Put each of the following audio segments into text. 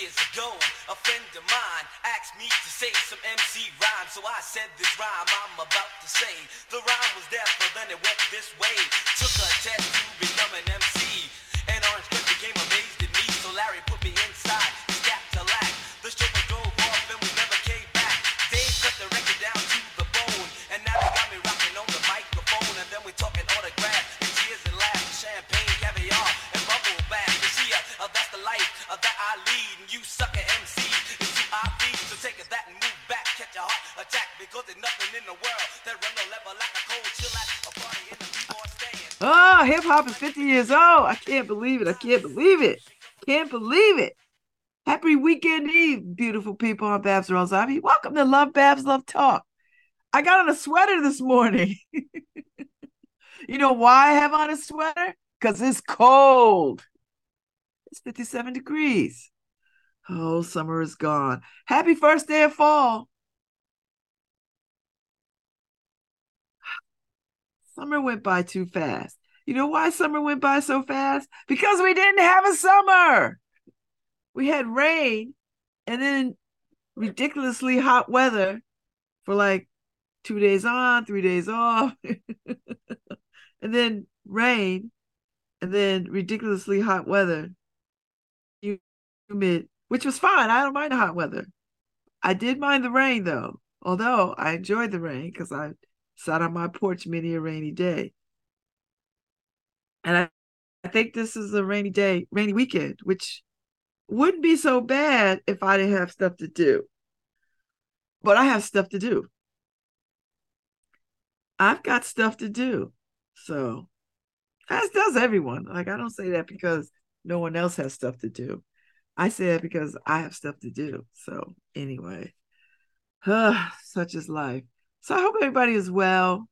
years ago, a friend of mine asked me to say some MC rhyme. So I said this rhyme I'm about to say. The rhyme was there, but then it went this way. Took a test to become an MC. Hip hop is 50 years old. I can't believe it. I can't believe it. Can't believe it. Happy weekend eve, beautiful people. I'm Babz Rawls-Ivy. Welcome to LoveBabz LoveTalk. I got on a sweater this morning. you know why I have on a sweater? Because it's cold. It's 57 degrees. Oh, summer is gone. Happy first day of fall. Summer went by too fast. You know why summer went by so fast? Because we didn't have a summer. We had rain and then ridiculously hot weather for like two days on, three days off, and then rain, and then ridiculously hot weather, humid, which was fine. I don't mind the hot weather. I did mind the rain though, although I enjoyed the rain because I sat on my porch many a rainy day. And I, I think this is a rainy day, rainy weekend, which wouldn't be so bad if I didn't have stuff to do. But I have stuff to do. I've got stuff to do. So, as does everyone. Like, I don't say that because no one else has stuff to do. I say that because I have stuff to do. So, anyway, such is life. So, I hope everybody is well.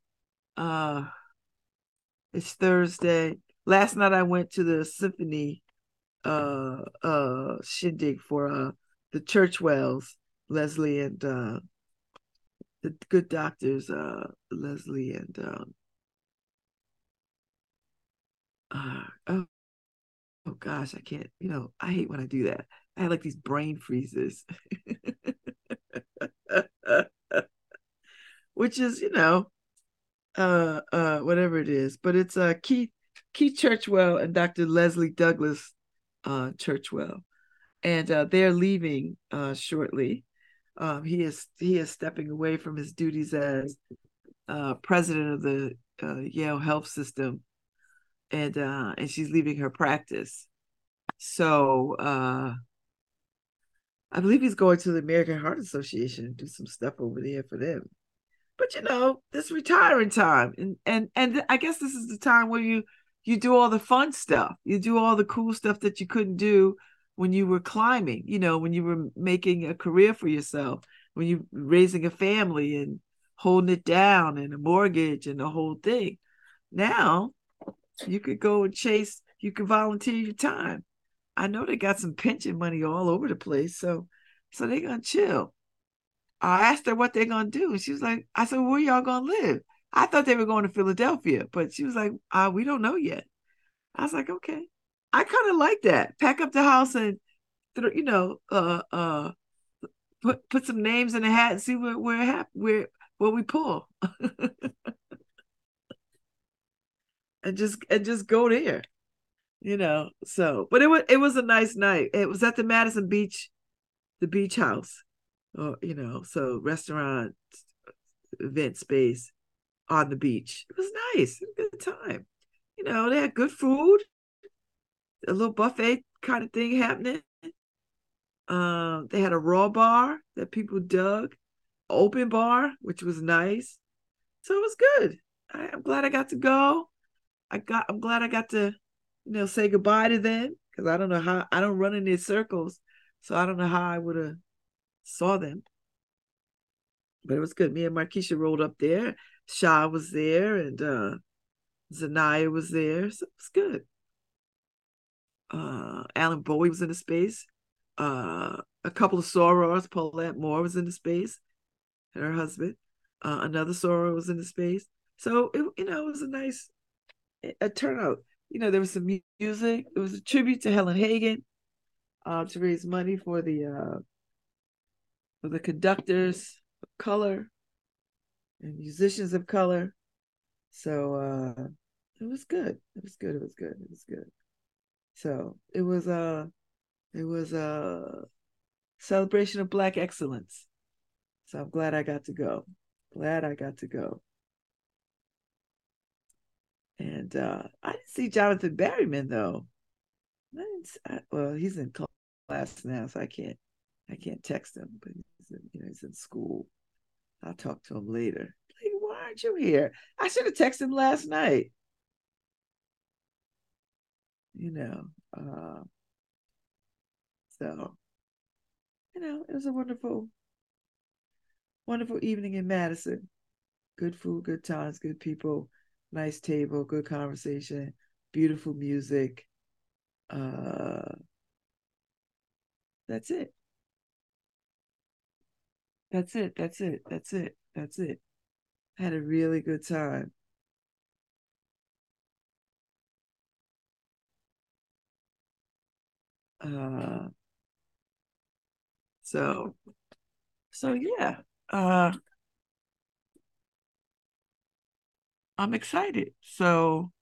Uh, it's Thursday. Last night I went to the symphony uh uh shindig for uh the Churchwells Leslie and uh the good doctors, uh Leslie and um uh, oh, oh gosh, I can't, you know, I hate when I do that. I have like these brain freezes. Which is, you know, uh uh whatever it is, but it's uh Keith Keith Churchwell and Dr. Leslie Douglas uh Churchwell. And uh they're leaving uh shortly. Um he is he is stepping away from his duties as uh president of the uh, Yale Health System and uh and she's leaving her practice. So I believe he's going to the American Heart Association and do some stuff over there for them but you know this retiring time and and and i guess this is the time where you you do all the fun stuff you do all the cool stuff that you couldn't do when you were climbing you know when you were making a career for yourself when you raising a family and holding it down and a mortgage and the whole thing now you could go and chase you could volunteer your time i know they got some pension money all over the place so so they're gonna chill I asked her what they're gonna do. She was like, I said, where y'all gonna live? I thought they were going to Philadelphia, but she was like, uh, we don't know yet. I was like, okay. I kind of like that. Pack up the house and you know, uh uh put put some names in a hat and see where where it hap- where where we pull. and just and just go there. You know, so but it was it was a nice night. It was at the Madison Beach, the beach house or you know, so restaurant, event space on the beach. It was nice, a good time. You know, they had good food, a little buffet kind of thing happening. Um, they had a raw bar that people dug, open bar, which was nice. So it was good. I, I'm glad I got to go. I got. I'm glad I got to, you know, say goodbye to them because I don't know how I don't run in these circles, so I don't know how I would have saw them. But it was good. Me and Markeisha rolled up there. Shah was there and uh Zanaya was there. So it was good. Uh Alan Bowie was in the space. Uh a couple of sorors, Paulette Moore was in the space, and her husband. Uh, another soror was in the space. So it, you know, it was a nice a turnout. You know, there was some music. It was a tribute to Helen Hagan. uh, to raise money for the uh, for the conductors of color and musicians of color. So uh, it was good. It was good. It was good. It was good. So it was a uh, it was a celebration of Black excellence. So I'm glad I got to go. Glad I got to go. And uh, I didn't see Jonathan Berryman though. I, well, he's in class now, so I can't I can't text him. But he's in, you know he's in school. I'll talk to him later. Like, why aren't you here? I should have texted him last night. You know, uh, so you know, it was a wonderful, wonderful evening in Madison. Good food, good times, good people, nice table, good conversation, beautiful music. Uh, that's it. That's it. That's it. That's it. That's it. Had a really good time. Uh, so, so yeah, uh, I'm excited. So,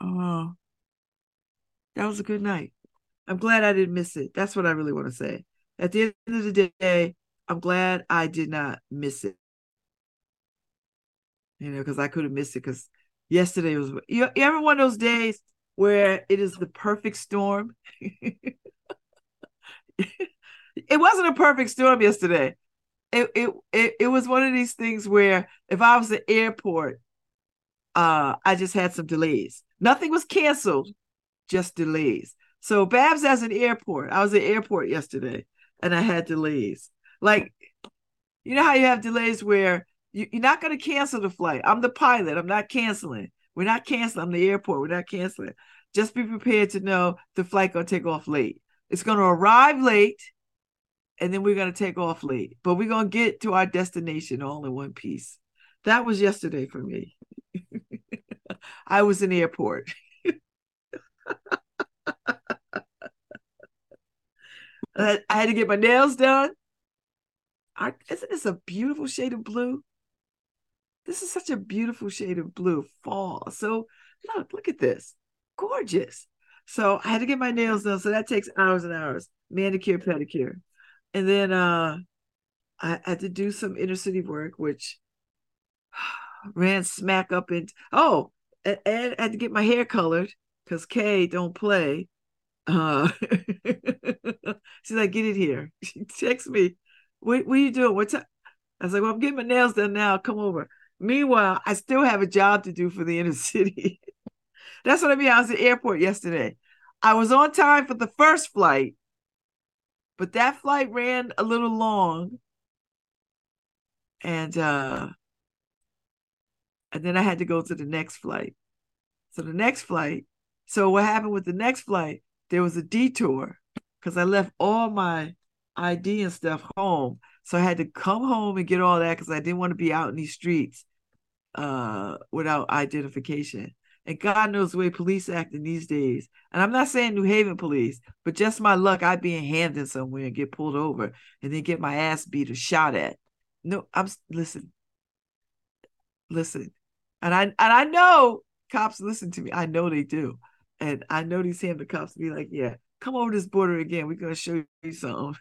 uh, that was a good night. I'm glad I didn't miss it. That's what I really want to say. At the end of the day, I'm glad I did not miss it. You know, because I could have missed it because yesterday was you, you ever one of those days where it is the perfect storm? it wasn't a perfect storm yesterday. It, it it it was one of these things where if I was at the airport, uh, I just had some delays. Nothing was canceled, just delays. So Babz has an airport. I was at airport yesterday and I had delays. Like, you know how you have delays where you, you're not going to cancel the flight. I'm the pilot. I'm not canceling. We're not canceling. I'm the airport. We're not canceling. Just be prepared to know the flight going to take off late. It's going to arrive late and then we're going to take off late, but we're going to get to our destination all in one piece. That was yesterday for me. I was in the airport. I had to get my nails done. I, isn't this a beautiful shade of blue? This is such a beautiful shade of blue, fall. So look, look at this. Gorgeous. So I had to get my nails done. So that takes hours and hours. Manicure, pedicure and then uh I had to do some inner city work, which ran smack up into oh, and, and I had to get my hair colored because Kay don't play. Uh she's like, get it here. She texts me, what, what are you doing? What's up? I was like, well, I'm getting my nails done now. Come over. Meanwhile, I still have a job to do for the inner city. That's what I mean. I was at the airport yesterday. I was on time for the first flight, but that flight ran a little long. And uh and then I had to go to the next flight. So the next flight, so what happened with the next flight, there was a detour because I left all my ID and stuff home. So I had to come home and get all that because I didn't want to be out in these streets uh without identification. And God knows the way police act in these days. And I'm not saying New Haven police, but just my luck, I'd be in Hampton somewhere and get pulled over and then get my ass beat or shot at. No, I'm listen, listen, and I and I know cops listen to me. I know they do, and I know these Hampton cops be like, "Yeah, come over this border again. We're gonna show you something."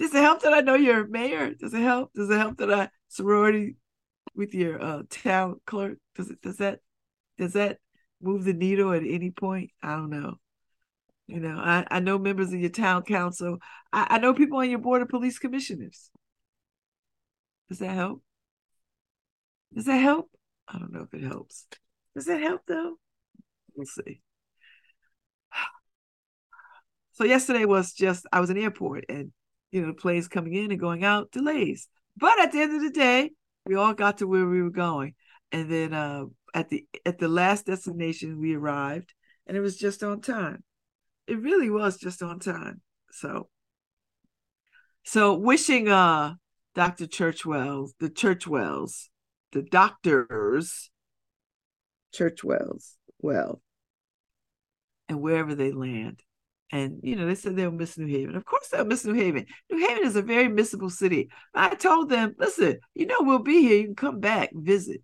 Does it help that I know you're a mayor? Does it help? Does it help that I sorority with your uh, town clerk? Does it does that does that move the needle at any point? I don't know. You know, I, I know members of your town council. I, I know people on your board of police commissioners. Does that help? Does that help? I don't know if it helps. Does that help though? We'll see. So yesterday was just I was in the airport and you know the planes coming in and going out, delays. But at the end of the day, we all got to where we were going and then uh, at the at the last destination we arrived and it was just on time it really was just on time so so wishing uh dr churchwell the churchwells the doctors churchwells well and wherever they land. And you know, they said they'll miss New Haven. Of course, they'll miss New Haven. New Haven is a very missable city. I told them, listen, you know, we'll be here. You can come back, visit,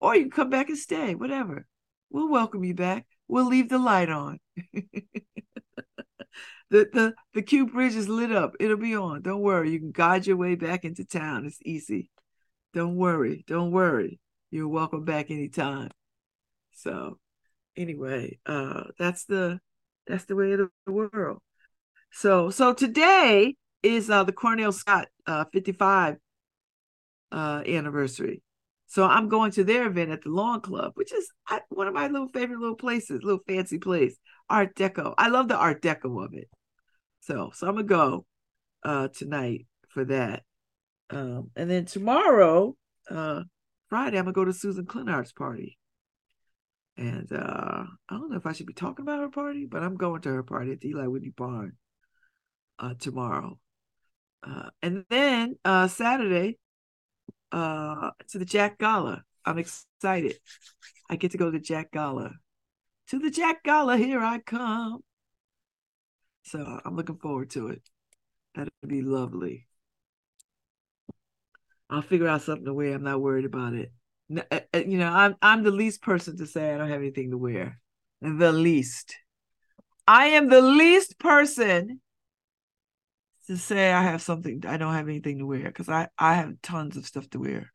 or you can come back and stay, whatever. We'll welcome you back. We'll leave the light on. the the the Q bridge is lit up. It'll be on. Don't worry. You can guide your way back into town. It's easy. Don't worry. Don't worry. You're welcome back anytime. So anyway, uh that's the that's the way of the world. So so today is uh the Cornell Scott uh 55 uh anniversary. So I'm going to their event at the Lawn Club, which is one of my little favorite little places, little fancy place, Art Deco. I love the Art Deco of it. So so I'm gonna go uh tonight for that. Um and then tomorrow, uh Friday, I'm gonna go to Susan Clinhart's party. And uh, I don't know if I should be talking about her party, but I'm going to her party at the Eli Whitney Barn uh, tomorrow. Uh, and then uh, Saturday uh, to the Jack Gala. I'm excited. I get to go to Jack Gala. To the Jack Gala, here I come. So I'm looking forward to it. That'll be lovely. I'll figure out something to wear. I'm not worried about it. Uh, uh, you know, I'm I'm the least person to say I don't have anything to wear. The least. I am the least person to say I have something I don't have anything to wear because I I have tons of stuff to wear.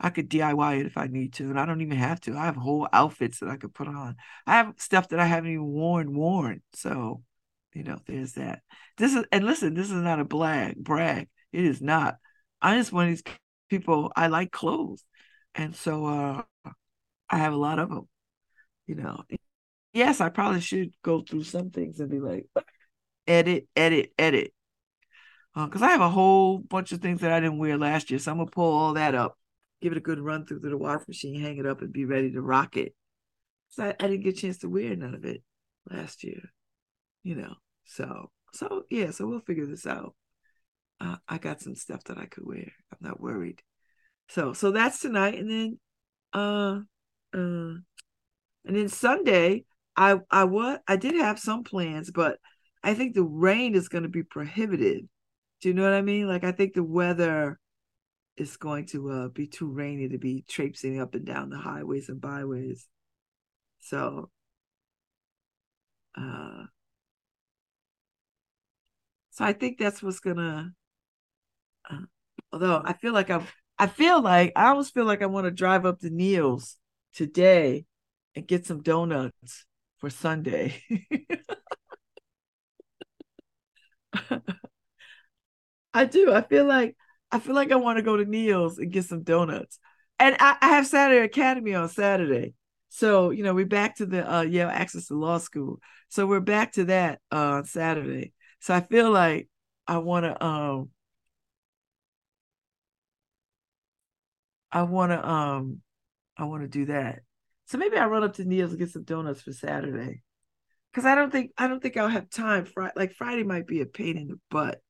I could DIY it if I need to, and I don't even have to. I have whole outfits that I could put on. I have stuff that I haven't even worn worn. So, you know, there's that. This is and listen, this is not a brag brag. It is not. I'm just one of these people. I like clothes. And so uh, I have a lot of them, you know. Yes, I probably should go through some things and be like, edit, edit, edit. Because uh, I have a whole bunch of things that I didn't wear last year. So I'm to pull all that up, give it a good run through to the wash machine, hang it up, and be ready to rock it. So I, I didn't get a chance to wear none of it last year, you know. So, so yeah, so we'll figure this out. Uh, I got some stuff that I could wear. I'm not worried. So so that's tonight, and then uh uh and then Sunday I I what I did have some plans, but I think the rain is going to be prohibitive. Do you know what I mean? Like I think the weather is going to uh, be too rainy to be traipsing up and down the highways and byways. So uh so I think that's what's gonna uh, although I feel like I'm I feel like I almost feel like I want to drive up to Neil's today and get some donuts for Sunday. I do. I feel like I feel like I want to go to Neil's and get some donuts. And I, I have Saturday Academy on Saturday. So, you know, we're back to the uh Yale Access to Law School. So we're back to that uh, on Saturday. So I feel like I want to um I want to um I want to do that. So maybe I run up to Neil's and get some donuts for Saturday. Cause I don't think I don't think I'll have time. Friday like Friday might be a pain in the butt.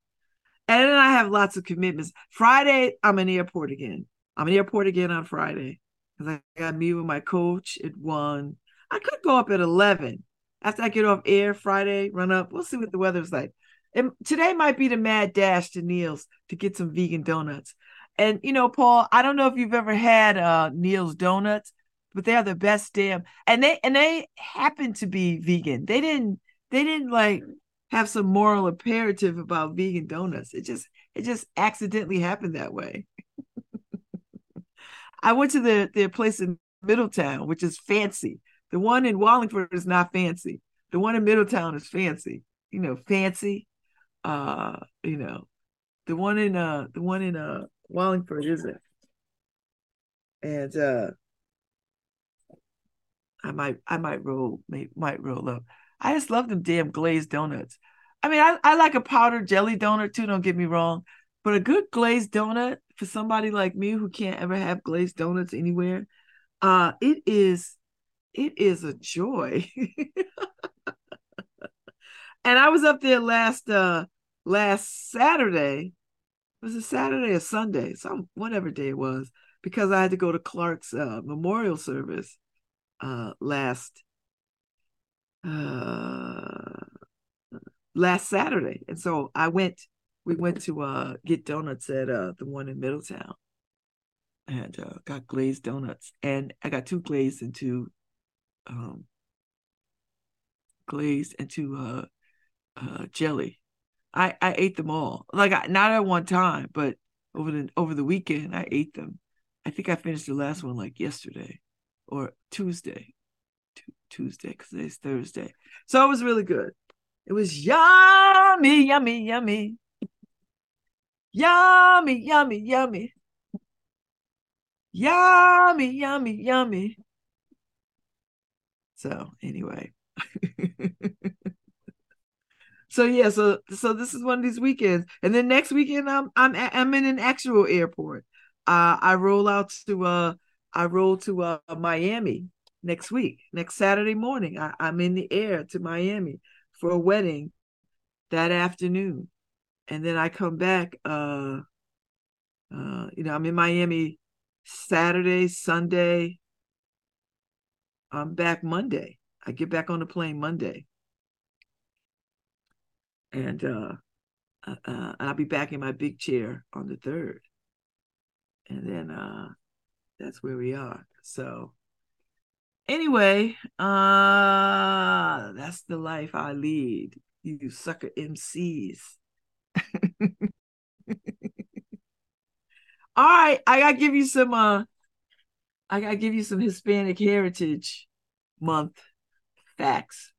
And then I have lots of commitments. Friday, I'm in the airport again. I'm in the airport again on Friday. Because I got me with my coach at one. I could go up at 11. After I get off air Friday, run up. We'll see what the weather's like. And today might be the mad dash to Neil's to get some vegan donuts. And you know, Paul, I don't know if you've ever had uh Neil's donuts, but they are the best damn. And they and they happen to be vegan. They didn't they didn't like have some moral imperative about vegan donuts. It just it just accidentally happened that way. I went to the their place in Middletown, which is fancy. The one in Wallingford is not fancy. The one in Middletown is fancy. You know, fancy. Uh, you know, the one in uh the one in uh Wallingford, is it? And uh I might I might roll might roll up. I just love them damn glazed donuts. I mean, I, I like a powdered jelly donut too, don't get me wrong. But a good glazed donut for somebody like me who can't ever have glazed donuts anywhere, uh, it is it is a joy. and I was up there last uh last Saturday was a Saturday or Sunday, some whatever day it was, because I had to go to Clark's uh, memorial service uh, last uh, last Saturday, and so I went. We went to uh, get donuts at uh, the one in Middletown, and uh, got glazed donuts, and I got two glazed and two um, glazed and two jelly. I I ate them all, like not at one time, but over the over the weekend I ate them. I think I finished the last one like yesterday or Tuesday. Tuesday because today's Thursday. So it was really good. It was yummy, yummy, yummy. Yummy, yummy, yummy. Yummy, yummy, yummy. So anyway. so yeah, so so this is one of these weekends. And then next weekend I'm I'm I'm in an actual airport. Uh I roll out to uh I roll to uh Miami next week, next Saturday morning. I, I'm in the air to Miami for a wedding that afternoon. And then I come back, uh, uh, you know, I'm in Miami Saturday, Sunday. I'm back Monday. I get back on the plane Monday. And uh, uh, uh I'll be back in my big chair on the third. And then uh, that's where we are. So Anyway, uh that's the life I lead. You sucker MCs. All right, I gotta give you some uh I gotta give you some Hispanic Heritage Month facts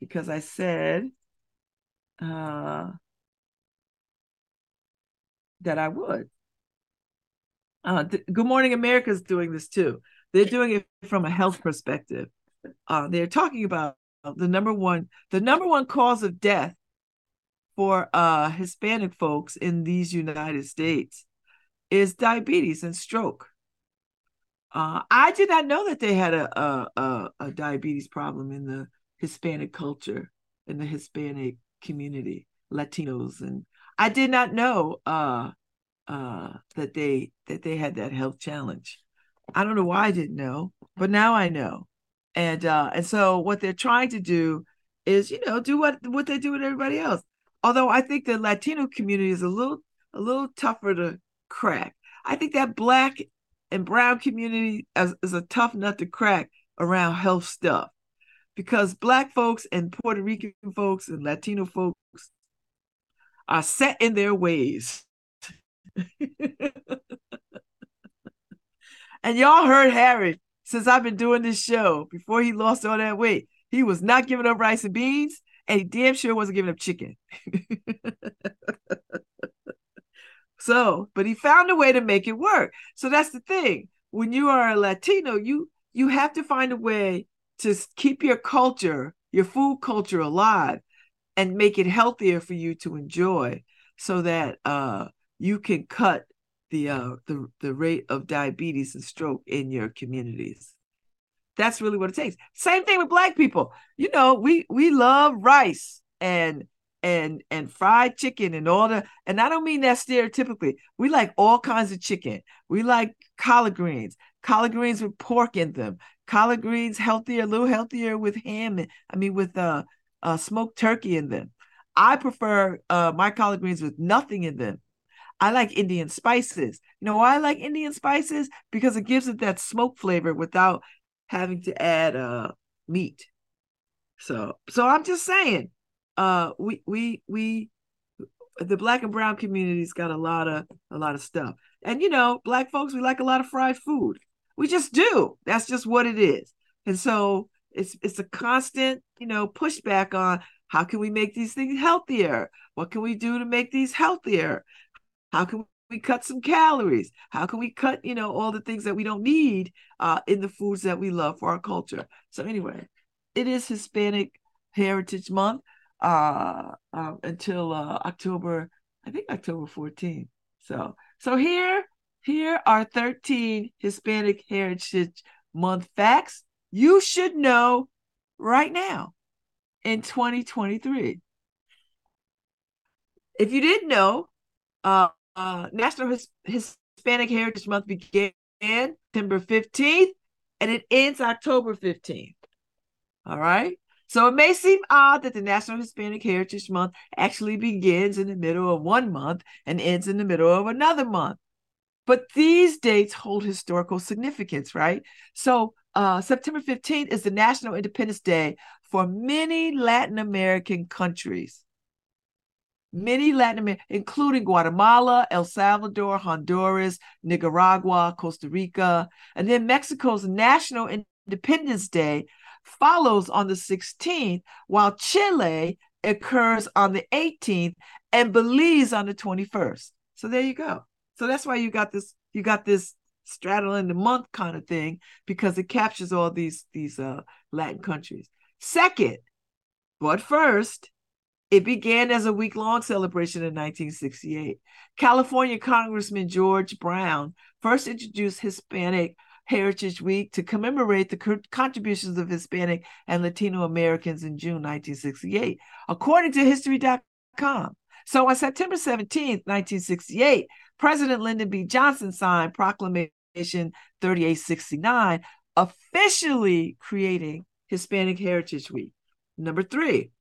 because I said uh that I would. Uh, th- Good Morning America is doing this too. They're doing it from a health perspective. Uh, they're talking about the number one, the number one cause of death for uh, Hispanic folks in these United States is diabetes and stroke. Uh, I did not know that they had a, a, a, a diabetes problem in the Hispanic culture, in the Hispanic community, Latinos, and I did not know uh, uh, that they that they had that health challenge. I don't know why I didn't know, but now I know. And uh, and so what they're trying to do is, you know, do what what they do with everybody else. Although I think the Latino community is a little a little tougher to crack. I think that black and brown community is, is a tough nut to crack around health stuff because black folks and Puerto Rican folks and Latino folks are set in their ways. And y'all heard Harry since I've been doing this show before he lost all that weight. He was not giving up rice and beans, and he damn sure wasn't giving up chicken. so, but he found a way to make it work. So that's the thing. When you are a Latino, you you have to find a way to keep your culture, your food culture alive and make it healthier for you to enjoy so that uh you can cut the uh the the rate of diabetes and stroke in your communities. That's really what it takes. Same thing with black people. You know, we we love rice and and and fried chicken and all the and I don't mean that stereotypically. We like all kinds of chicken. We like collard greens, collard greens with pork in them, collard greens healthier, a little healthier with ham. I mean with uh, uh smoked turkey in them. I prefer uh my collard greens with nothing in them I like Indian spices. You know why I like Indian spices? Because it gives it that smoke flavor without having to add uh meat. So so I'm just saying, uh we we we the black and brown community's got a lot of a lot of stuff. And you know, black folks, we like a lot of fried food. We just do. That's just what it is. And so it's it's a constant, you know, pushback on how can we make these things healthier? What can we do to make these healthier? How can we cut some calories? How can we cut, you know, all the things that we don't need uh, in the foods that we love for our culture? So anyway, it is Hispanic Heritage Month uh, uh, until uh, October, I think October 14th. So so here here are 13 Hispanic Heritage Month facts you should know right now in 2023. If you didn't know, uh, uh, National His- Hispanic Heritage Month began September 15th and it ends October 15th. All right. So it may seem odd that the National Hispanic Heritage Month actually begins in the middle of one month and ends in the middle of another month. But these dates hold historical significance, right? So uh, September 15th is the National Independence Day for many Latin American countries. Many Latin American, including Guatemala, El Salvador, Honduras, Nicaragua, Costa Rica, and then Mexico's National Independence Day follows on the 16th, while Chile occurs on the 18th and Belize on the 21st. So there you go. So that's why you got this, you got this straddling the month kind of thing because it captures all these these uh Latin countries. Second, but first, it began as a week long celebration in 1968. California Congressman George Brown first introduced Hispanic Heritage Week to commemorate the contributions of Hispanic and Latino Americans in June 1968, according to History.com. So on September 17, 1968, President Lyndon B. Johnson signed Proclamation 3869, officially creating Hispanic Heritage Week. Number three,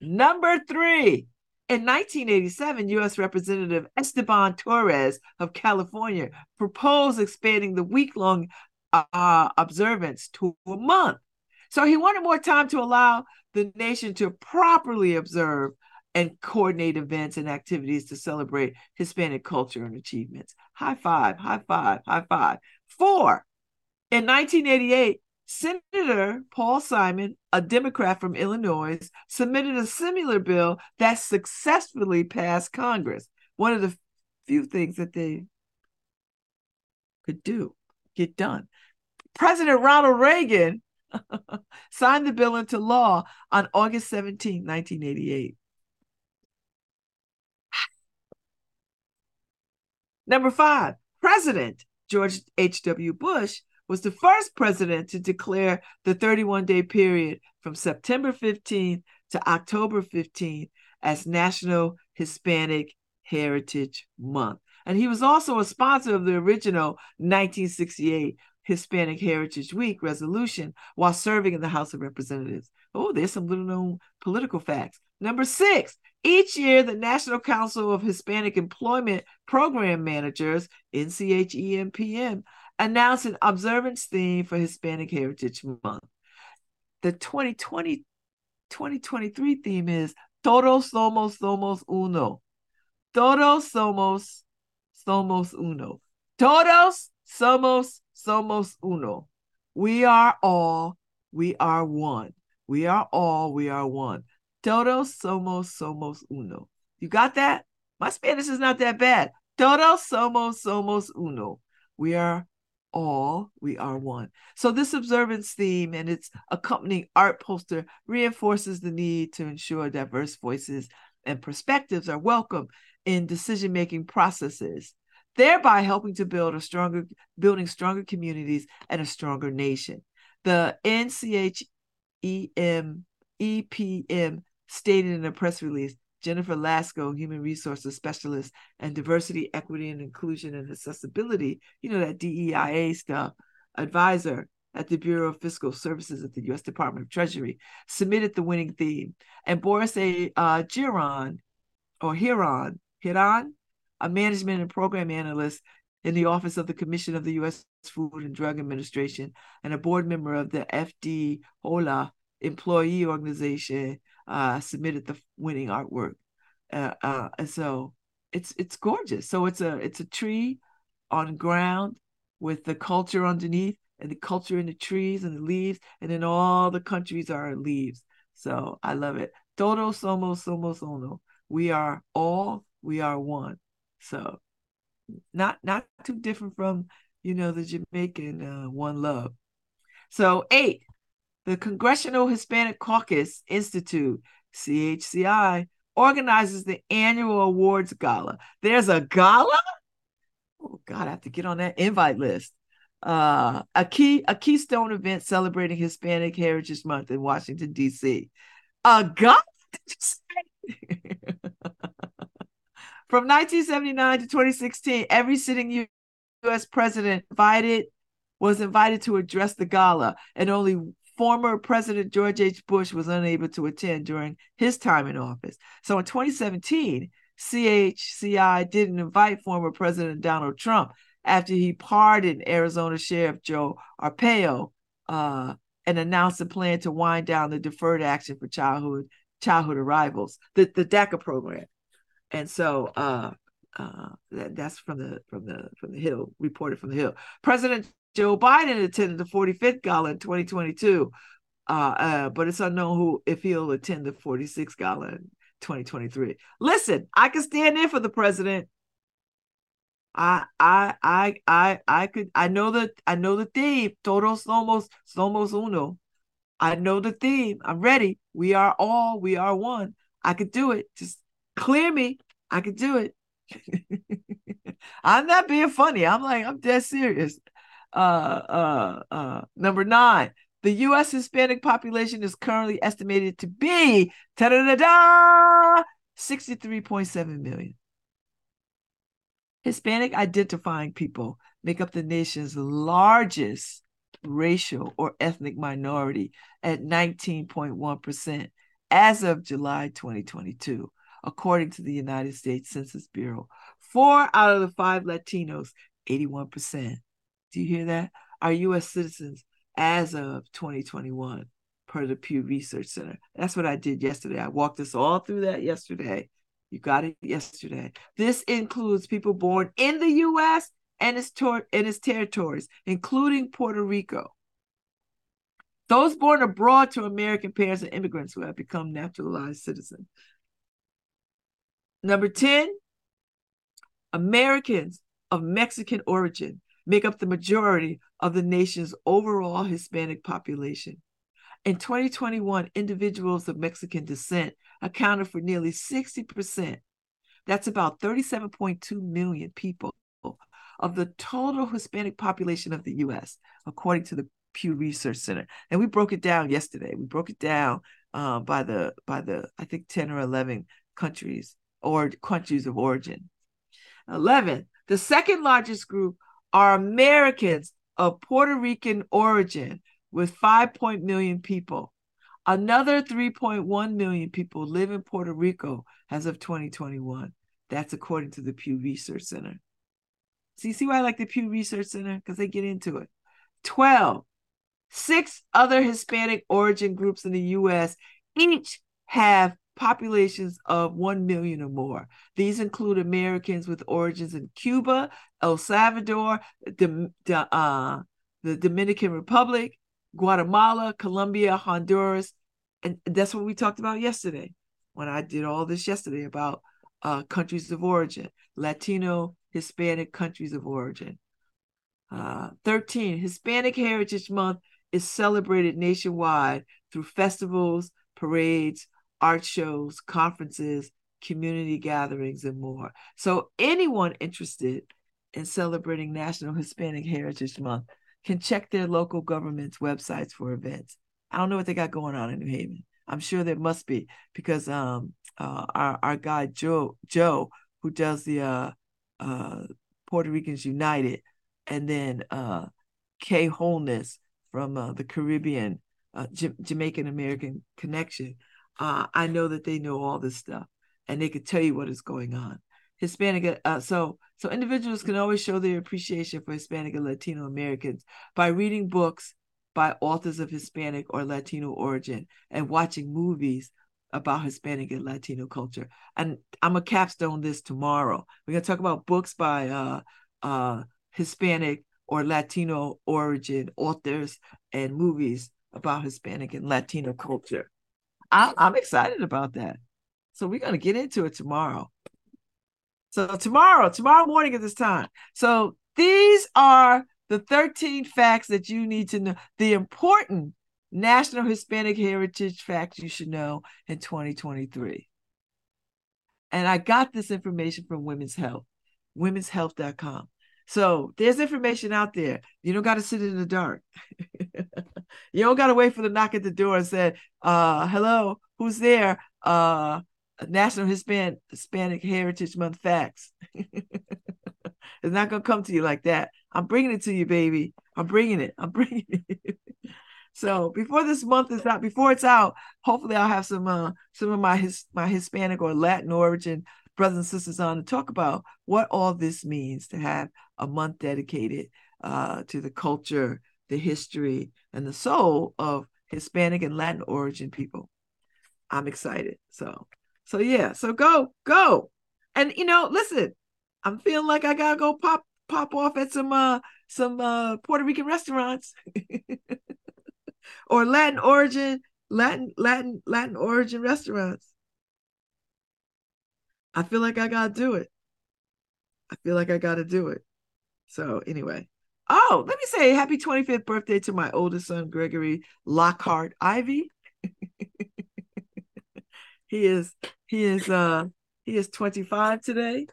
number three, in 1987, U.S. Representative Esteban Torres of California proposed expanding the week long uh, observance to a month. So he wanted more time to allow the nation to properly observe and coordinate events and activities to celebrate Hispanic culture and achievements. High five, high five, high five. Four, in 1988, Senator Paul Simon, a Democrat from Illinois, submitted a similar bill that successfully passed Congress. One of the few things that they could do, get done. President Ronald Reagan signed the bill into law on August 17, 1988. Number five, President George H.W. Bush was the first president to declare the 31 day period from September 15th to October 15th as National Hispanic Heritage Month. And he was also a sponsor of the original 1968 Hispanic Heritage Week resolution while serving in the House of Representatives. Oh, there's some little known political facts. Number six, each year, the National Council of Hispanic Employment Program Managers, NCHEMPM, announce an observance theme for Hispanic Heritage Month. The 2020 2023 theme is Todos somos somos uno. Todos somos somos uno. Todos somos somos uno. We are all, we are one. We are all, we are one. Todos somos somos uno. You got that? My Spanish is not that bad. Todos somos somos uno. We are all, we are one. So this observance theme and its accompanying art poster reinforces the need to ensure diverse voices and perspectives are welcome in decision-making processes, thereby helping to build a stronger building stronger communities and a stronger nation. The NCHEM EPM stated in a press release Jennifer Lasco, Human Resources Specialist and Diversity, Equity, and Inclusion and Accessibility, you know, that DEIA stuff, advisor at the Bureau of Fiscal Services at the U.S. Department of Treasury, submitted the winning theme. And Boris A. Uh, Giron, or Hiron, Hiron, a management and program analyst in the Office of the Commission of the U.S. Food and Drug Administration and a board member of the FD HOLA employee organization, uh, submitted the winning artwork. Uh, uh, and so it's it's gorgeous. So it's a it's a tree on ground with the culture underneath and the culture in the trees and the leaves, and then all the countries are leaves. So I love it. Todos somos somos uno. We are all, we are one. So not not too different from you know the Jamaican uh, one love. So eight, the Congressional Hispanic Caucus Institute, CHCI, organizes the annual awards gala. There's a gala? Oh God, I have to get on that invite list. Uh, a key a keystone event celebrating Hispanic Heritage Month in Washington D.C. A gala? From 1979 to 2016, every sitting U.S. president invited was invited to address the gala, and only former President George H. Bush was unable to attend during his time in office. So in 2017, CHCI didn't invite former President Donald Trump after he pardoned Arizona Sheriff Joe Arpaio uh, and announced a plan to wind down the Deferred Action for Childhood Childhood Arrivals, the, the DACA program. And so uh, uh, that, that's from the from the from the Hill reported from the Hill. President Joe Biden attended the 45th gala in 2022, uh, uh, but it's unknown who if he'll attend the 46th gala in 2023. Listen, I can stand in for the president. I I I I I could I know that I know the theme. Todos somos somos uno. I know the theme. I'm ready. We are all. We are one. I could do it. Just clear me. I could do it. I'm not being funny. I'm like I'm dead serious. Uh uh uh. Number nine. The U.S. Hispanic population is currently estimated to be 63.7 million. Hispanic identifying people make up the nation's largest racial or ethnic minority at 19.1% as of July 2022, according to the United States Census Bureau. Four out of the five Latinos, 81%. Do you hear that? Are U.S. citizens as of 2021, per the Pew Research Center. That's what I did yesterday. I walked us all through that yesterday. You got it yesterday. This includes people born in the U.S. and its, and its territories, including Puerto Rico. Those born abroad to American parents and immigrants who have become naturalized citizens. Number 10, Americans of Mexican origin make up the majority of the nation's overall Hispanic population. In 2021, individuals of Mexican descent accounted for nearly 60%. That's about 37.2 million people of the total Hispanic population of the US, according to the Pew Research Center. And we broke it down yesterday. We broke it down uh, by the by the I think 10 or 11 countries or countries of origin. 11. The second largest group are Americans of Puerto Rican origin with 5 million people. Another 3.1 million people live in Puerto Rico as of 2021. That's according to the Pew Research Center. So you see why I like the Pew Research Center? Because they get into it. 12. Six other Hispanic origin groups in the US each have populations of 1 million or more. These include Americans with origins in Cuba, El Salvador, the, uh, the Dominican Republic, Guatemala, Colombia, Honduras. And that's what we talked about yesterday when I did all this yesterday about uh, countries of origin, Latino, Hispanic countries of origin. Uh, 13, Hispanic Heritage Month is celebrated nationwide through festivals, parades, art shows, conferences, community gatherings, and more. So, anyone interested in celebrating National Hispanic Heritage Month can check their local government's websites for events. I don't know what they got going on in New Haven. I'm sure there must be because um, uh, our our guy Joe Joe who does the uh, uh, Puerto Ricans United, and then uh, Kay Wholeness from uh, the Caribbean uh, J- Jamaican American Connection. Uh, I know that they know all this stuff, and they could tell you what is going on. Hispanic, uh, so so individuals can always show their appreciation for Hispanic and Latino Americans by reading books by authors of Hispanic or Latino origin and watching movies about Hispanic and Latino culture. And I'm a capstone this tomorrow. We're gonna talk about books by uh, uh, Hispanic or Latino origin authors and movies about Hispanic and Latino culture. I, I'm excited about that. So we're gonna get into it tomorrow. So tomorrow, tomorrow morning at this time. So these are the 13 facts that you need to know, the important National Hispanic Heritage facts you should know in 2023. And I got this information from Women's Health, womenshealth.com. So there's information out there. You don't got to sit in the dark. you don't got to wait for the knock at the door and say, uh, hello, who's there? Uh, National Hispanic Hispanic Heritage Month facts. it's not gonna come to you like that. I'm bringing it to you, baby. I'm bringing it. I'm bringing it. So before this month is out, before it's out, hopefully I'll have some uh some of my his my Hispanic or Latin origin brothers and sisters on to talk about what all this means to have a month dedicated uh to the culture, the history, and the soul of Hispanic and Latin origin people. I'm excited. So so yeah, so go, go. And you know, listen, I'm feeling like I gotta go pop pop off at some uh some uh Puerto Rican restaurants or Latin origin, Latin, Latin, Latin origin restaurants. I feel like I gotta do it. I feel like I gotta do it. So anyway. Oh, let me say happy 25th birthday to my oldest son, Gregory Lockhart Ivy. he is he is uh he is 25 today.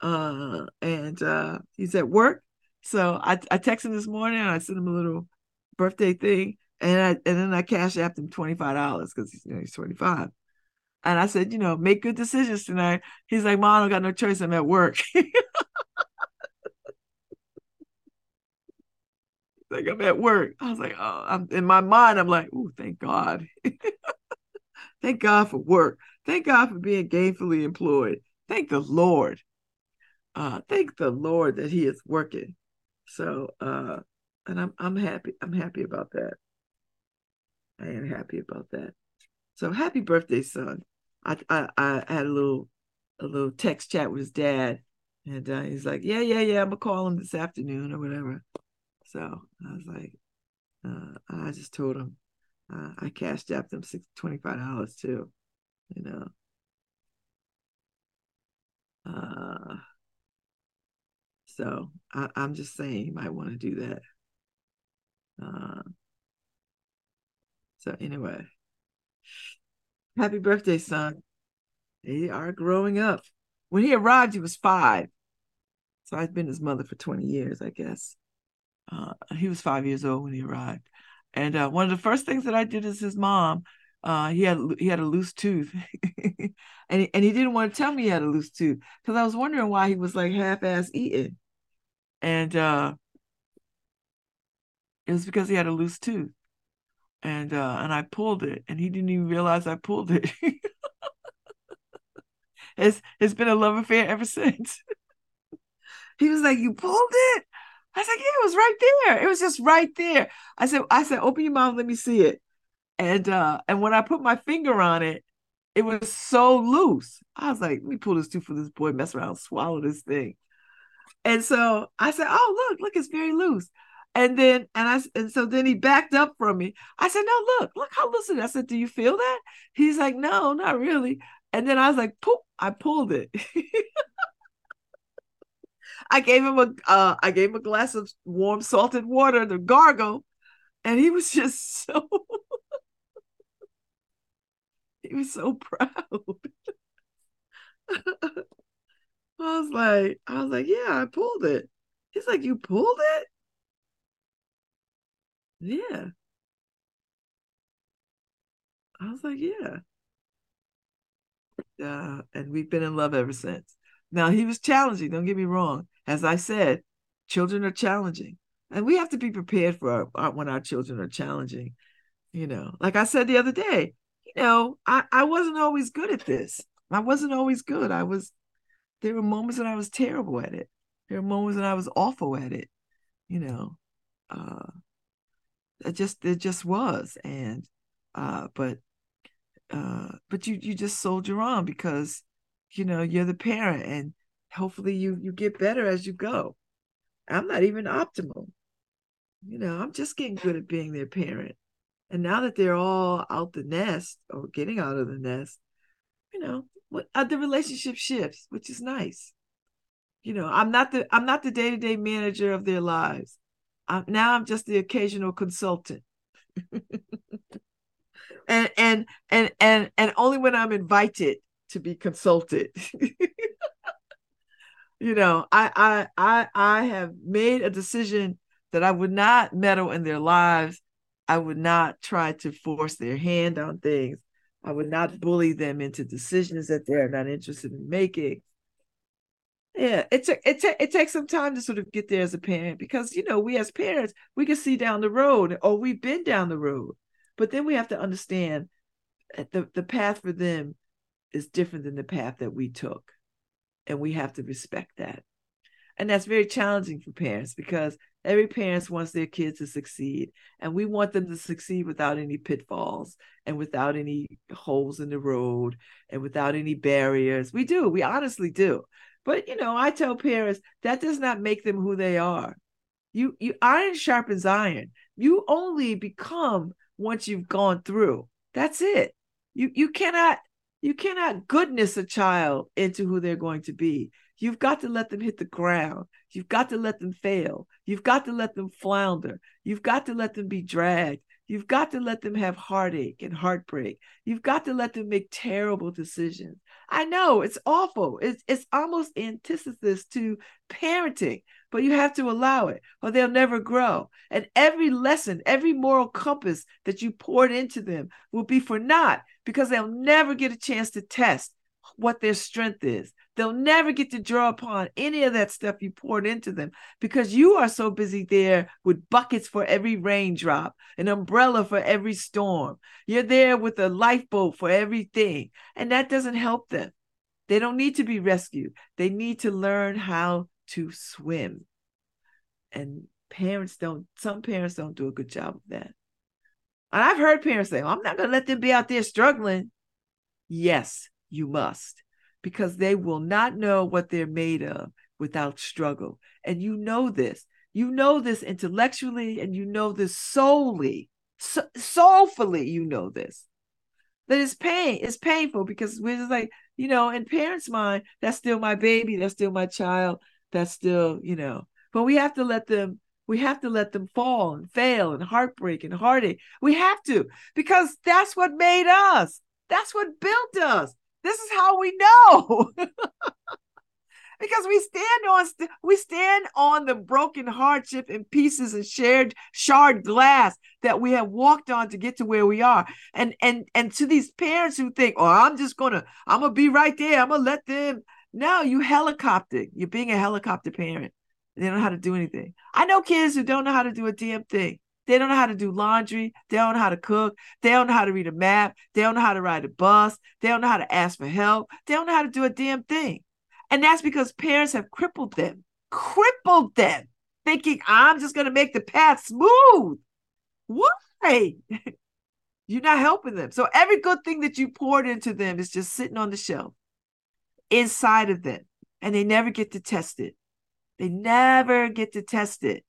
Uh and uh he's at work. So I I texted him this morning and I sent him a little birthday thing and I and then I cash apped him $25 because he's you know he's 25. And I said, you know, make good decisions tonight. He's like, Mom, I don't got no choice. I'm at work. like I'm at work. I was like, oh, I'm in my mind. I'm like, oh, thank God. thank God for work. Thank God for being gainfully employed. Thank the Lord. Uh, thank the Lord that He is working. So, uh, and I'm I'm happy. I'm happy about that. I am happy about that. So happy birthday, son. I I, I had a little a little text chat with his dad, and uh, he's like, yeah, yeah, yeah, I'm gonna call him this afternoon or whatever. So I was like, uh, I just told him uh, I cashed out them six twenty five dollars too, you know. Uh, so I, am just saying you might want to do that. Uh, so anyway, happy birthday, son. They are growing up. When he arrived, he was five. So I've been his mother for 20 years, I guess. Uh, he was five years old when he arrived. And uh, one of the first things that I did as his mom, uh, he had he had a loose tooth, and he, and he didn't want to tell me he had a loose tooth because I was wondering why he was like half-ass eating, and uh, it was because he had a loose tooth and uh and I pulled it and he didn't even realize I pulled it. it's it's been a love affair ever since. he was like, You pulled it? I was like, Yeah, it was right there. It was just right there. I said, I said, open your mouth, let me see it. And uh and when I put my finger on it, it was so loose. I was like, let me pull this tooth for this boy, mess around, swallow this thing. And so I said, Oh, look, look, it's very loose. And then and I and so then he backed up from me. I said, "No, look, look how listen." I said, "Do you feel that?" He's like, "No, not really." And then I was like, "Poop!" I pulled it. I gave him a uh, I gave him a glass of warm salted water to gargle, and he was just so he was so proud. I was like, I was like, yeah, I pulled it. He's like, you pulled it? Yeah. I was like, yeah. Uh, and we've been in love ever since. Now, he was challenging, don't get me wrong. As I said, children are challenging. And we have to be prepared for our, our, when our children are challenging. You know, like I said the other day, you know, I, I wasn't always good at this. I wasn't always good. I was, there were moments when I was terrible at it. There were moments when I was awful at it, you know. Uh, it just it just was and uh but uh but you you just soldier on because you know you're the parent and hopefully you you get better as you go. I'm not even optimal. You know i'm just getting good at being their parent. And now that they're all out the nest or getting out of the nest you know what uh, the relationship shifts which is nice. You know i'm not the i'm not the day-to-day manager of their lives I'm, now I'm just the occasional consultant. and and and and and only when I'm invited to be consulted. you know, I I I I have made a decision that I would not meddle in their lives. I would not try to force their hand on things. I would not bully them into decisions that they're not interested in making. Yeah, it it, ta- it takes some time to sort of get there as a parent because you know we as parents we can see down the road or we've been down the road, but then we have to understand that the the path for them is different than the path that we took, and we have to respect that, and that's very challenging for parents because every parent wants their kids to succeed, and we want them to succeed without any pitfalls and without any holes in the road and without any barriers. We do, we honestly do but you know, I tell parents that does not make them who they are. You you iron sharpens iron. You only become once you've gone through. That's it. You you cannot you cannot goodness a child into who they're going to be. You've got to let them hit the ground. You've got to let them fail. You've got to let them flounder. You've got to let them be dragged. You've got to let them have heartache and heartbreak. You've got to let them make terrible decisions. I know it's awful. It's it's almost antithesis to parenting, but you have to allow it or they'll never grow. And every lesson, every moral compass that you poured into them will be for naught because they'll never get a chance to test what their strength is. They'll never get to draw upon any of that stuff you poured into them because you are so busy there with buckets for every raindrop, an umbrella for every storm. You're there with a lifeboat for everything, and that doesn't help them. They don't need to be rescued, they need to learn how to swim. And parents don't, some parents don't do a good job of that. And I've heard parents say, I'm not going to let them be out there struggling. Yes, you must because they will not know what they're made of without struggle. And you know this. You know this intellectually and you know this solely, so, soulfully, you know this. That it's pain, it's painful because we're just like, you know, in parents' mind, that's still my baby, that's still my child, that's still, you know, but we have to let them we have to let them fall and fail and heartbreak and heartache. We have to because that's what made us. That's what built us. This is how we know. because we stand on we stand on the broken hardship and pieces and shared shard glass that we have walked on to get to where we are. And and and to these parents who think oh i'm just gonna i'm gonna be right there. I'm gonna let them. No you helicopter. You're being a helicopter parent. They don't know how to do anything. I know kids who don't know how to do a damn thing they don't know how to do laundry. They don't know how to cook. They don't know how to read a map. They don't know how to ride a bus. They don't know how to ask for help. They don't know how to do a damn thing. And that's because parents have crippled them, crippled them, thinking, I'm just going to make the path smooth. Why? You're not helping them. So every good thing that you poured into them is just sitting on the shelf inside of them. And they never get to test it. They never get to test it.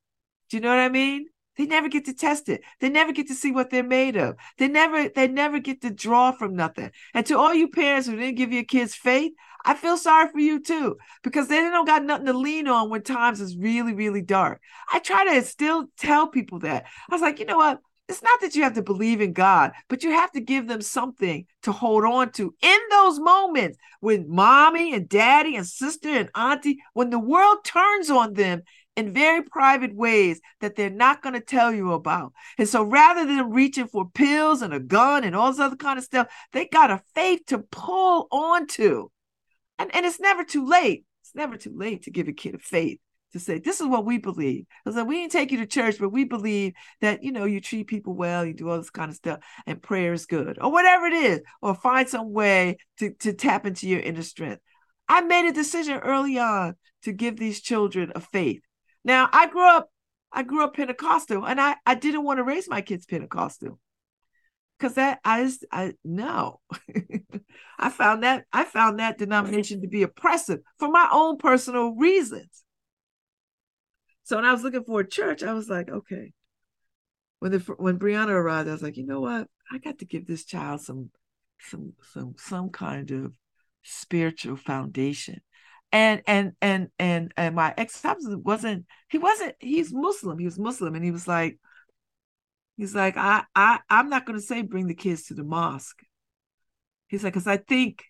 Do you know what I mean? They never get to test it. They never get to see what they're made of. They never they never get to draw from nothing. And to all you parents who didn't give your kids faith, I feel sorry for you too because they don't got nothing to lean on when times is really really dark. I try to still tell people that. I was like, you know what? It's not that you have to believe in God, but you have to give them something to hold on to in those moments when mommy and daddy and sister and auntie, when the world turns on them in very private ways that they're not going to tell you about. And so rather than reaching for pills and a gun and all this other kind of stuff, they got a faith to pull onto. And, and it's never too late. It's never too late to give a kid a faith to say, this is what we believe. I said, we didn't take you to church, but we believe that, you know, you treat people well, you do all this kind of stuff, and prayer is good, or whatever it is, or find some way to, to tap into your inner strength. I made a decision early on to give these children a faith. Now, I grew up, I grew up Pentecostal, and I, I didn't want to raise my kids Pentecostal. Cause that I just I no. I found that I found that denomination to be oppressive for my own personal reasons. So when I was looking for a church, I was like, okay. When the when Brianna arrived, I was like, you know what? I got to give this child some some some some kind of spiritual foundation and and and and and my ex-husband wasn't he wasn't he's muslim he was muslim and he was like he's like i i i'm not going to say bring the kids to the mosque. He's like because i think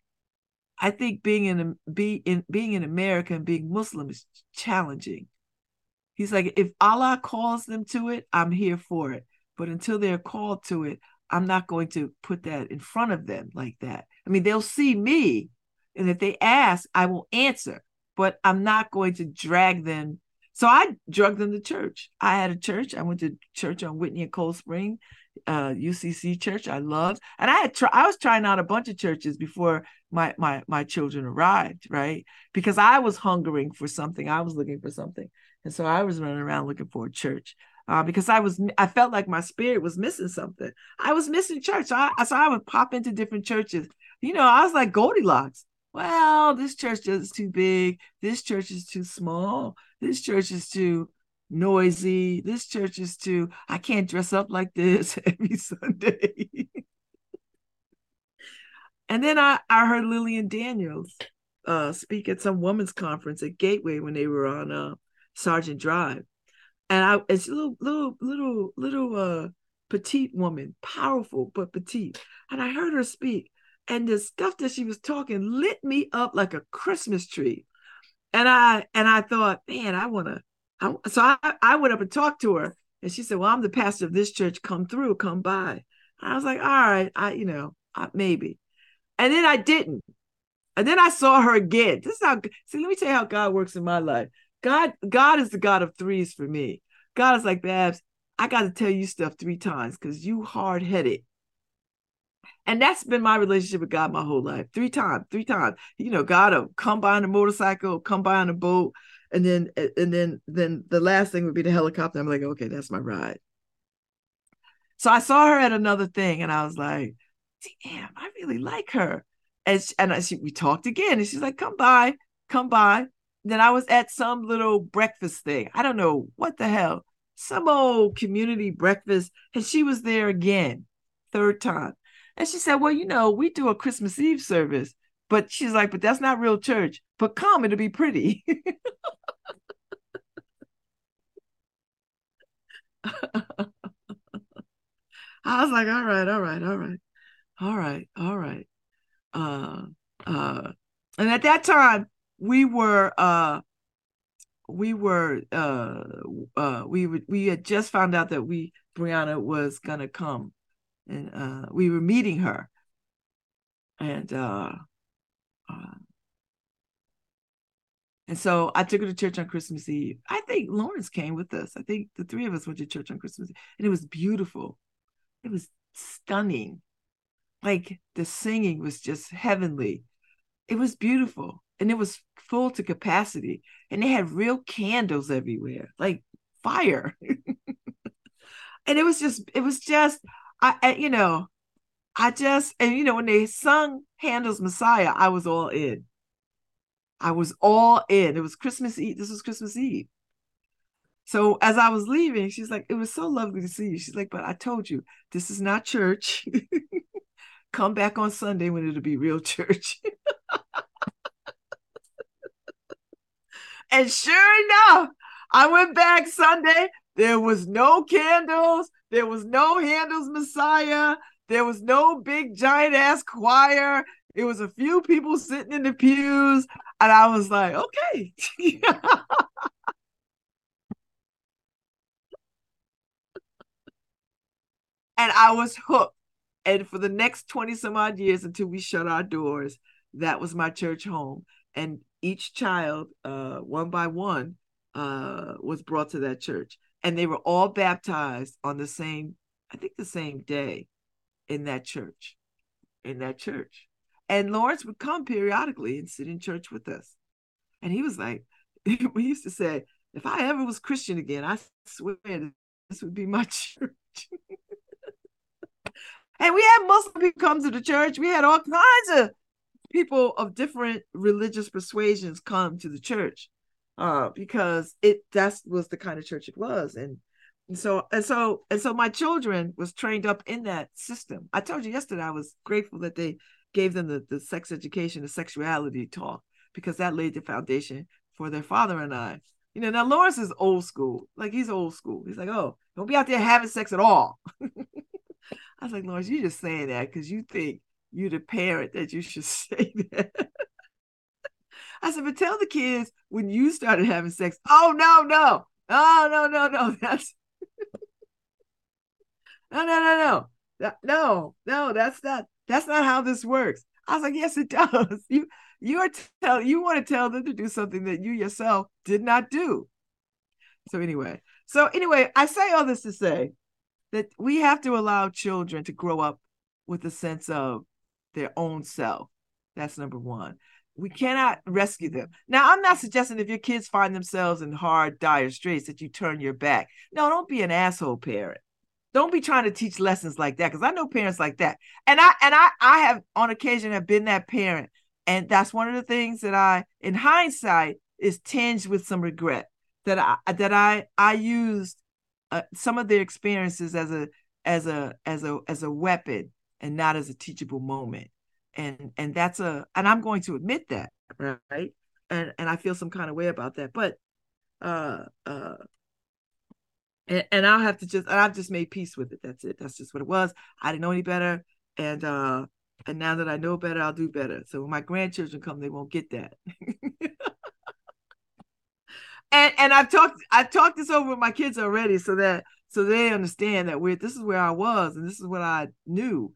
i think being in be in being in america and being muslim is challenging he's like if allah calls them to it i'm here for it but until they're called to it i'm not going to put that in front of them like that. I mean they'll see me and if they ask, I will answer. but I'm not going to drag them. So I drug them to church. I had a church. I went to church on Whitney and Cold Spring, uh, UCC church. I loved, and I had try, I was trying out a bunch of churches before my my my children arrived, right? Because I was hungering for something. I was looking for something, and so I was running around looking for a church. Uh, because I was, I felt like my spirit was missing something. I was missing church. So I, so I would pop into different churches. You know, I was like Goldilocks well, this church is too big. This church is too small. This church is too noisy. This church is too, I can't dress up like this every Sunday. and then I, I heard Lillian Daniels uh, speak at some women's conference at Gateway when they were on uh, Sargent Drive. And I it's a little, little, little, little uh petite woman, powerful but petite. And I heard her speak and the stuff that she was talking lit me up like a Christmas tree. And I and I thought, man, I want to. I, so I, I went up and talked to her, and she said, "Well, I'm the pastor of this church. Come through, come by." And I was like, "All right, I you know I, maybe," and then I didn't, and then I saw her again. This is how. See, let me tell you how God works in my life. God, God is the God of threes for me. God is like, Babs, I got to tell you stuff three times because you hard headed. And that's been my relationship with God my whole life. Three times, three times. You know, God will come by on a motorcycle, come by on a boat, and then and then then the last thing would be the helicopter. I'm like, okay, that's my ride. So I saw her at another thing, and I was like, damn, I really like her. And she, and I, she, we talked again, and she's like, come by, come by. Then I was at some little breakfast thing. I don't know what the hell, some old community breakfast, and she was there again, third time. And she said, Well, you know, we do a Christmas Eve service. But she's like, But that's not real church. But come, it'll be pretty. I was like, all right, all right, all right, all right, all right. Uh uh and at that time we were uh we were uh uh we would we had just found out that we Brianna was gonna come and uh, we were meeting her, and uh, uh, and so I took her to church on Christmas Eve. I think Lawrence came with us. I think the three of us went to church on Christmas Eve, and it was beautiful. It was stunning. Like the singing was just heavenly. It was beautiful, and it was full to capacity, and they had real candles everywhere, like fire. and it was just, it was just I, I, you know, I just and you know when they sung Handel's Messiah, I was all in. I was all in. It was Christmas Eve. This was Christmas Eve. So as I was leaving, she's like, "It was so lovely to see you." She's like, "But I told you this is not church. Come back on Sunday when it'll be real church." and sure enough, I went back Sunday. There was no candles. There was no Handel's Messiah. There was no big giant ass choir. It was a few people sitting in the pews. And I was like, okay. and I was hooked. And for the next 20 some odd years until we shut our doors, that was my church home. And each child, uh, one by one, uh, was brought to that church and they were all baptized on the same i think the same day in that church in that church. And lawrence would come periodically and sit in church with us. And he was like we used to say if i ever was christian again i swear this would be my church. And we had muslim people come to the church. We had all kinds of people of different religious persuasions come to the church uh, because it that was the kind of church it was, and, and so and so and so my children was trained up in that system. I told you yesterday I was grateful that they gave them the, the sex education, the sexuality talk, because that laid the foundation for their father and I. You know, now Lawrence is old school. Like he's old school. He's like, oh, don't be out there having sex at all. I was like, Lawrence, you're just saying that because you think you're the parent that you should say that. I said, but tell the kids when you started having sex. Oh no, no, oh no, no, no. That's no, no, no, no. No, no, that's not that's not how this works. I was like, yes, it does. You you are tell you want to tell them to do something that you yourself did not do. So anyway, so anyway, I say all this to say that we have to allow children to grow up with a sense of their own self. That's number one. We cannot rescue them. Now, I'm not suggesting if your kids find themselves in hard, dire straits that you turn your back. No, don't be an asshole parent. Don't be trying to teach lessons like that because I know parents like that. And I and I I have on occasion have been that parent. And that's one of the things that I, in hindsight, is tinged with some regret that I that I I used uh, some of their experiences as a as a as a as a weapon and not as a teachable moment and and that's a and i'm going to admit that right and and i feel some kind of way about that but uh uh and, and i'll have to just i've just made peace with it that's it that's just what it was i didn't know any better and uh and now that i know better i'll do better so when my grandchildren come they won't get that and and I've talked I've talked this over with my kids already so that so they understand that we're this is where I was and this is what I knew.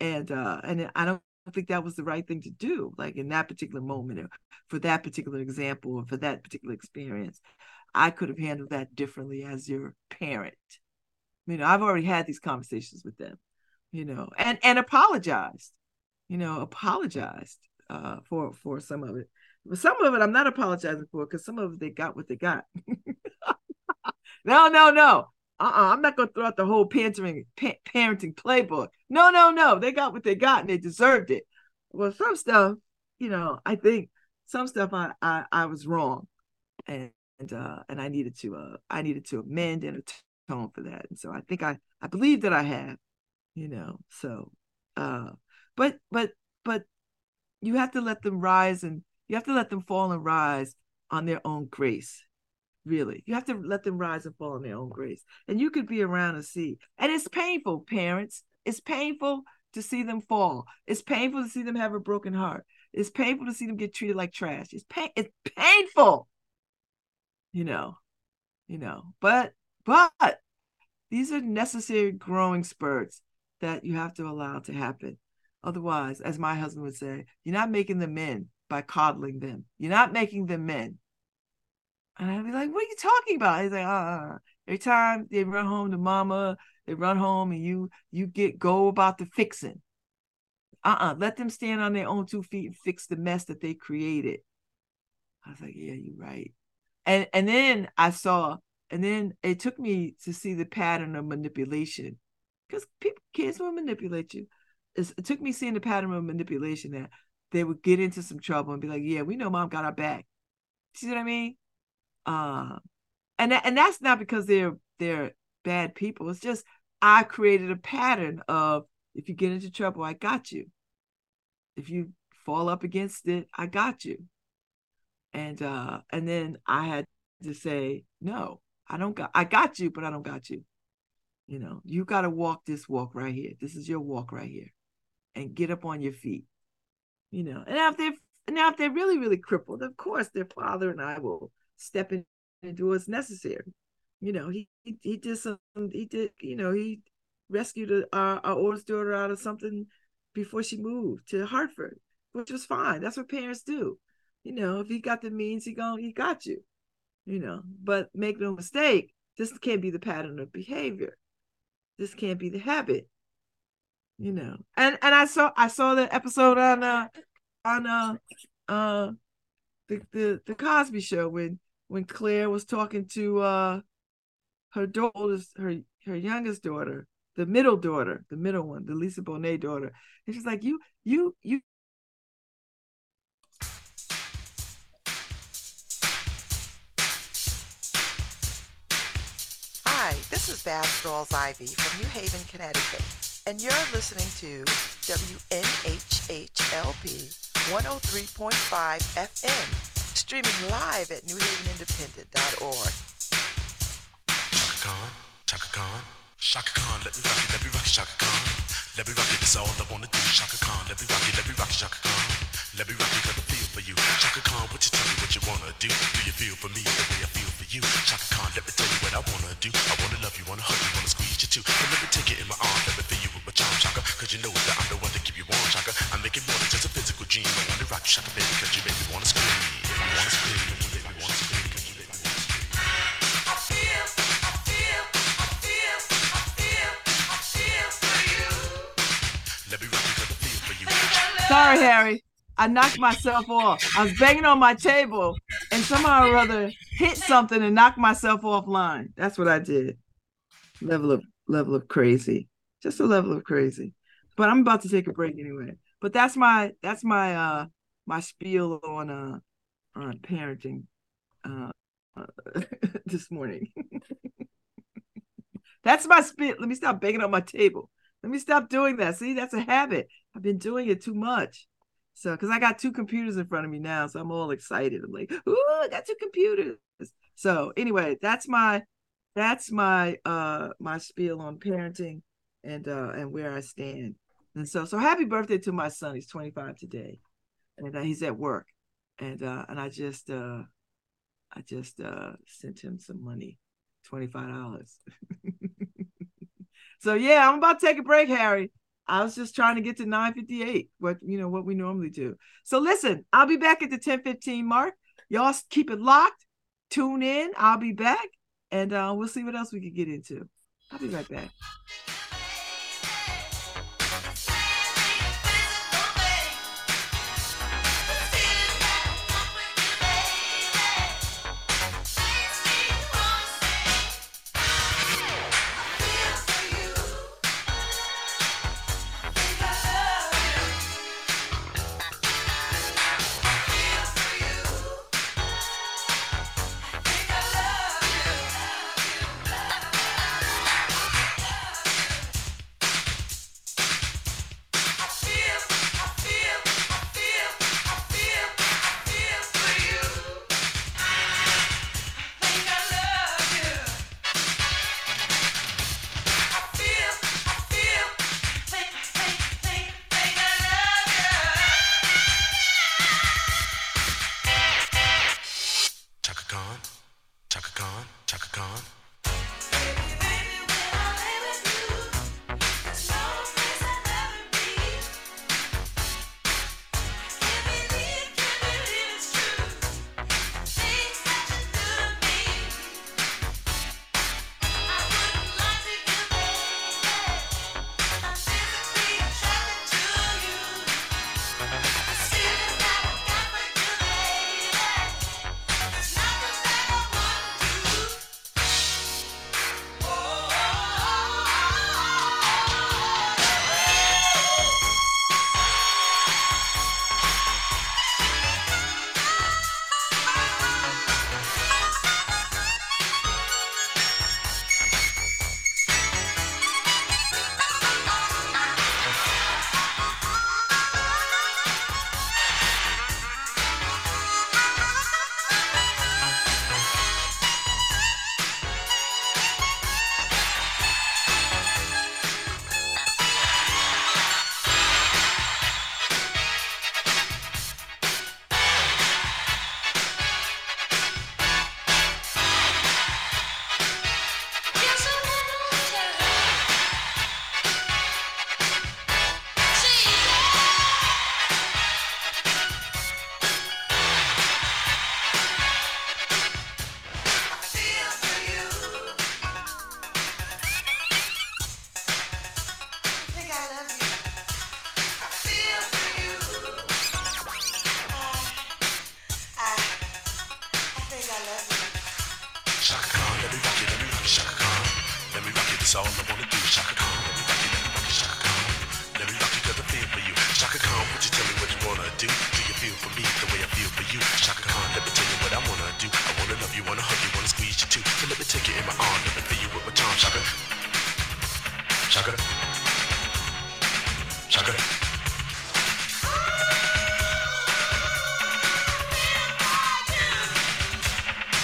And uh and I don't think that was the right thing to do, like in that particular moment or for that particular example or for that particular experience. I could have handled that differently as your parent. You know, I've already had these conversations with them, you know, and and apologized, you know, apologized uh for for some of it but some of it I'm not apologizing for because some of it they got what they got. no, no, no. Uh-uh. I'm not gonna throw out the whole parenting pa- parenting playbook. No, no, no. They got what they got and they deserved it. Well, some stuff, you know, I think some stuff I I, I was wrong, and and uh and I needed to uh I needed to amend and atone for that. And so I think I I believe that I have, you know. So, uh, but but but you have to let them rise and you have to let them fall and rise on their own grace. Really, you have to let them rise and fall in their own grace. And you could be around and see. And it's painful, parents. It's painful to see them fall. It's painful to see them have a broken heart. It's painful to see them get treated like trash. It's pain. It's painful. You know, you know. But but these are necessary growing spurts that you have to allow to happen. Otherwise, as my husband would say, you're not making them men by coddling them. You're not making them men. And I'd be like, what are you talking about? He's like, uh, every time they run home to mama, they run home and you you get go about the fixing. Uh-uh. Let them stand on their own two feet and fix the mess that they created. I was like, yeah, you're right. And and then I saw, and then it took me to see the pattern of manipulation. Because people kids will manipulate you. It's, it took me seeing the pattern of manipulation that they would get into some trouble and be like, "Yeah, we know mom got our back." See what I mean? Uh, and and that's not because they're they're bad people. It's just I created a pattern of if you get into trouble, I got you. If you fall up against it, I got you. And uh, and then I had to say, no, I don't got I got you, but I don't got you. You know, you got to walk this walk right here. This is your walk right here. And get up on your feet you know. And if they're now if they're really really crippled, of course their father and I will step in and do what's necessary. You know, he he, he did some he did you know he rescued our, our oldest daughter out of something before she moved to Hartford, which was fine. That's what parents do. You know, if he got the means, he going he got you. You know, but make no mistake, this can't be the pattern of behavior. This can't be the habit you know. And and I saw I saw the episode on uh on uh uh the the, the Cosby show when when Claire was talking to uh her daughter her her youngest daughter, the middle daughter, the middle one, the Lisa Bonet daughter. And she's like, You you you Hi, this is Bass Stalls Ivy from New Haven, Connecticut and you're listening to WNHHLP 103.5 FM, streaming live at newhavenindependent.org. Chaka Khan, Chaka Khan, Chaka Khan, let me rock it, let me rock it, Chaka Khan. Let me rock it, that's all I wanna do. Chaka Khan, let me rock it, let me rock it, Chaka Khan. Let me rock it, cause I feel for you. Chaka Khan, what you tell me what you wanna do? Do you feel for me the way I feel for you? Chaka Khan, let me tell you what I wanna do. I wanna love you, wanna hug you, wanna squeeze you too. And let me take it in my arms, let me feel you with my charm. Shaka, cause you know that I'm the one to keep you warm, Shaka. I make it more than just a physical dream. I wanna rock you, Shaka, baby, cause you make me wanna scream. Wanna scream, Sorry, Harry. I knocked myself off. I was banging on my table and somehow or other hit something and knocked myself offline. That's what I did. Level of level of crazy. Just a level of crazy. But I'm about to take a break anyway. But that's my that's my uh my spiel on uh on parenting uh, uh this morning. that's my spiel. Let me stop banging on my table. Let me stop doing that. See, that's a habit. I've been doing it too much. So, because I got two computers in front of me now, so I'm all excited. I'm like, "Ooh, I got two computers." So, anyway, that's my that's my uh my spiel on parenting and uh and where I stand. And so, so happy birthday to my son. He's 25 today, and uh, he's at work, and uh and I just uh I just uh sent him some money, twenty five dollars. so yeah, I'm about to take a break, Harry. I was just trying to get to 958, what you know, what we normally do. So listen, I'll be back at the 1015 mark. Y'all keep it locked, tune in. I'll be back, and uh, we'll see what else we can get into. I'll be right back.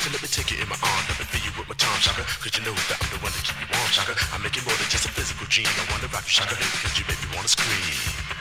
Let me take you in my arm, let me feel you with my charm, Shaka. Cause you know that I'm the one to keep you warm, Shaka. I make it more than just a physical dream. I wanna rock you, baby, cause you make me wanna scream.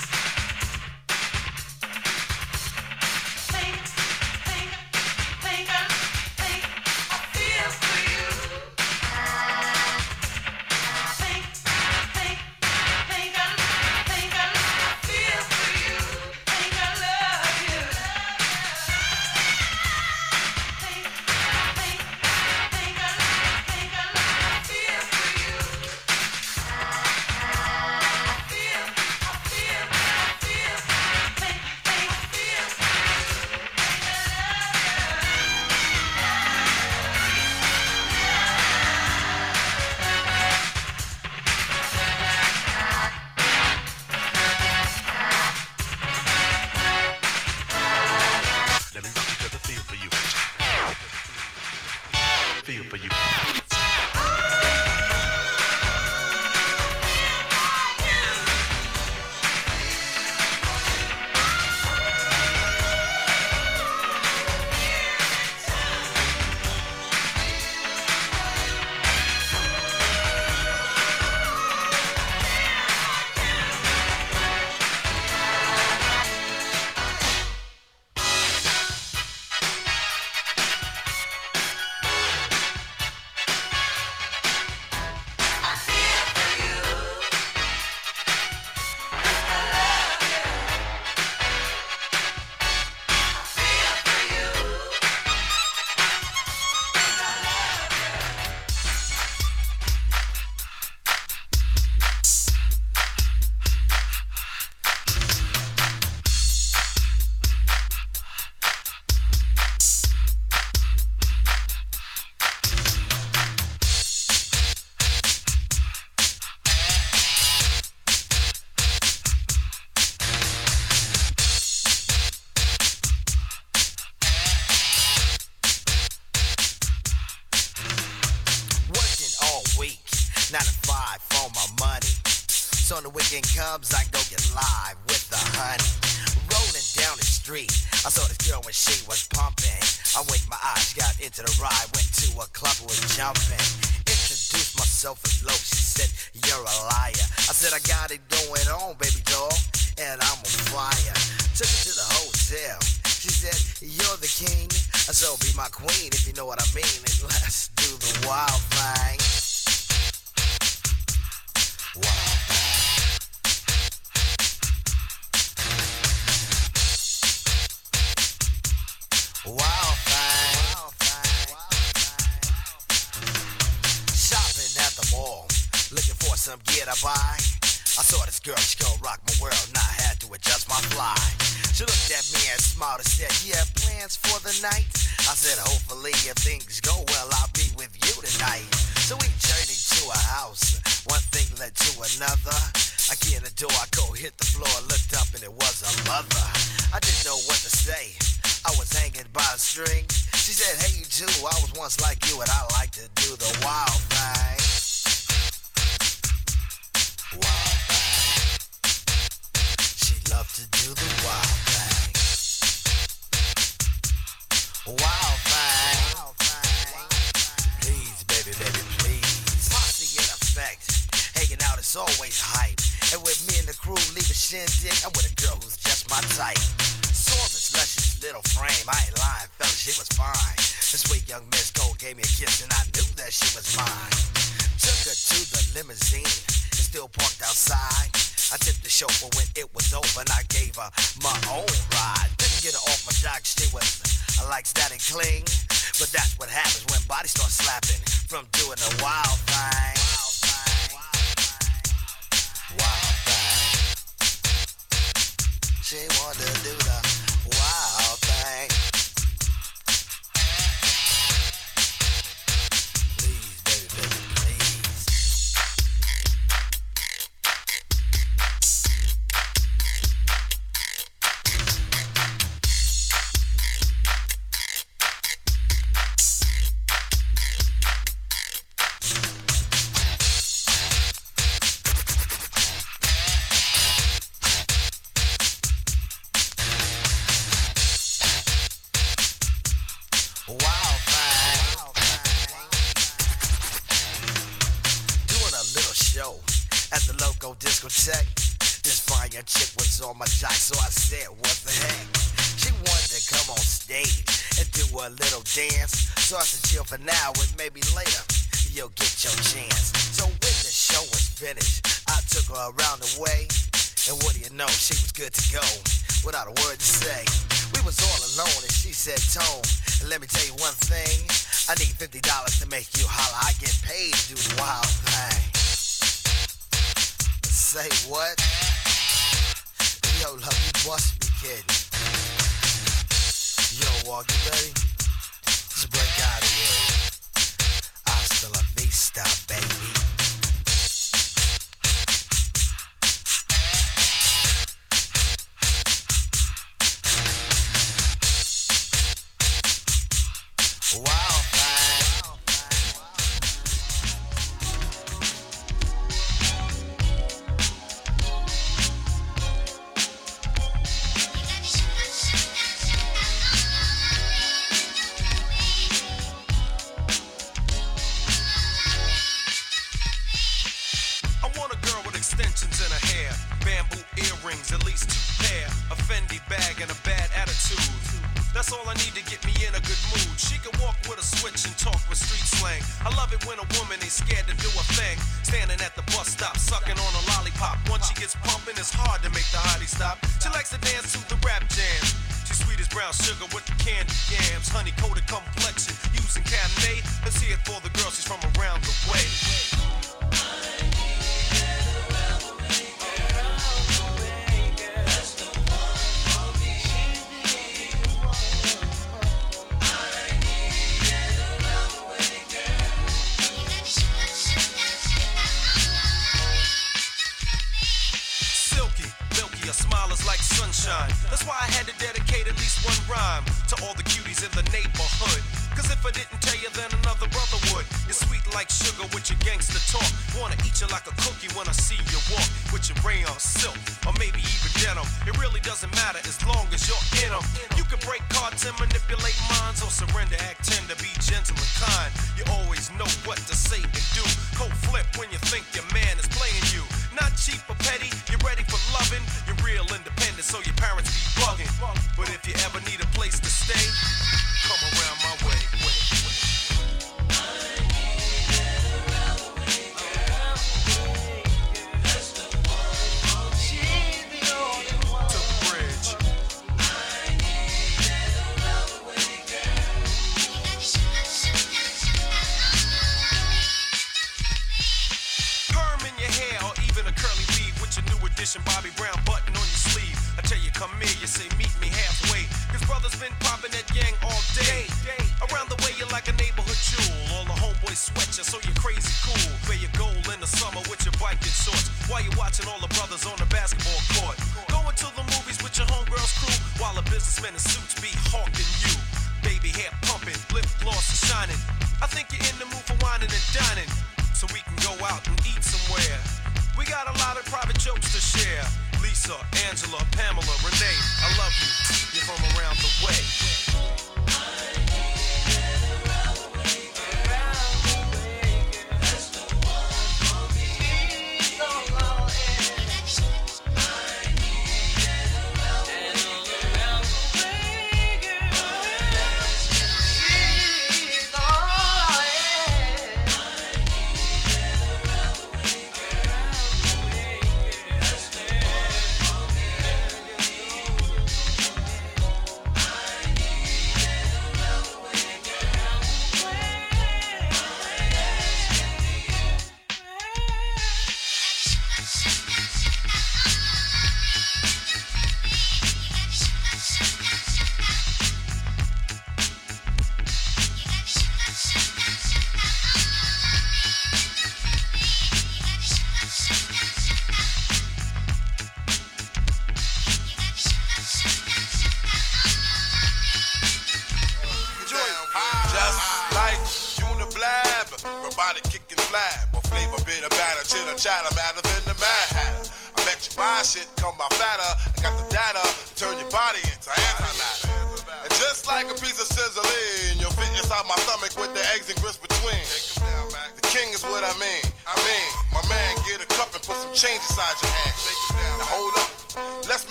It was a mother. I didn't know what to say. I was hanging by a string. She said, Hey, you too. I was once like you, and I like to do the wild thing. Wild. crew, leave a shindig. I'm with a girl who's just my type. Sorbus, luscious little frame. I ain't lying, fella, she was fine. This sweet young Miss Cole gave me a kiss, and I knew that she was mine. Took her to the limousine, and still parked outside. I tipped the chauffeur when it was over, and I gave her my own ride. Didn't get her off my jock, she was I like static cling. But that's what happens when bodies start slapping from doing the wild thing. Wild thing. Wild thing. Wild. She wanted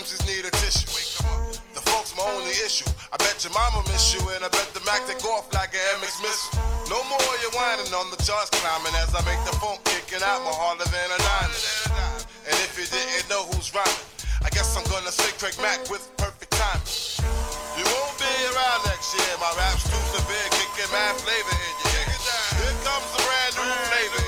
M's need a tissue. The folks my only issue. I bet your mama miss you, and I bet the Mac take off like an MX missile. No more you whining on the charts climbing as I make the phone kicking out my harder than a nine. And if you didn't know who's rhyming, I guess I'm gonna say Craig Mack with perfect timing. You won't be around next year. My rap's too severe, kicking mad flavor in your ear. Here comes a brand new flavor.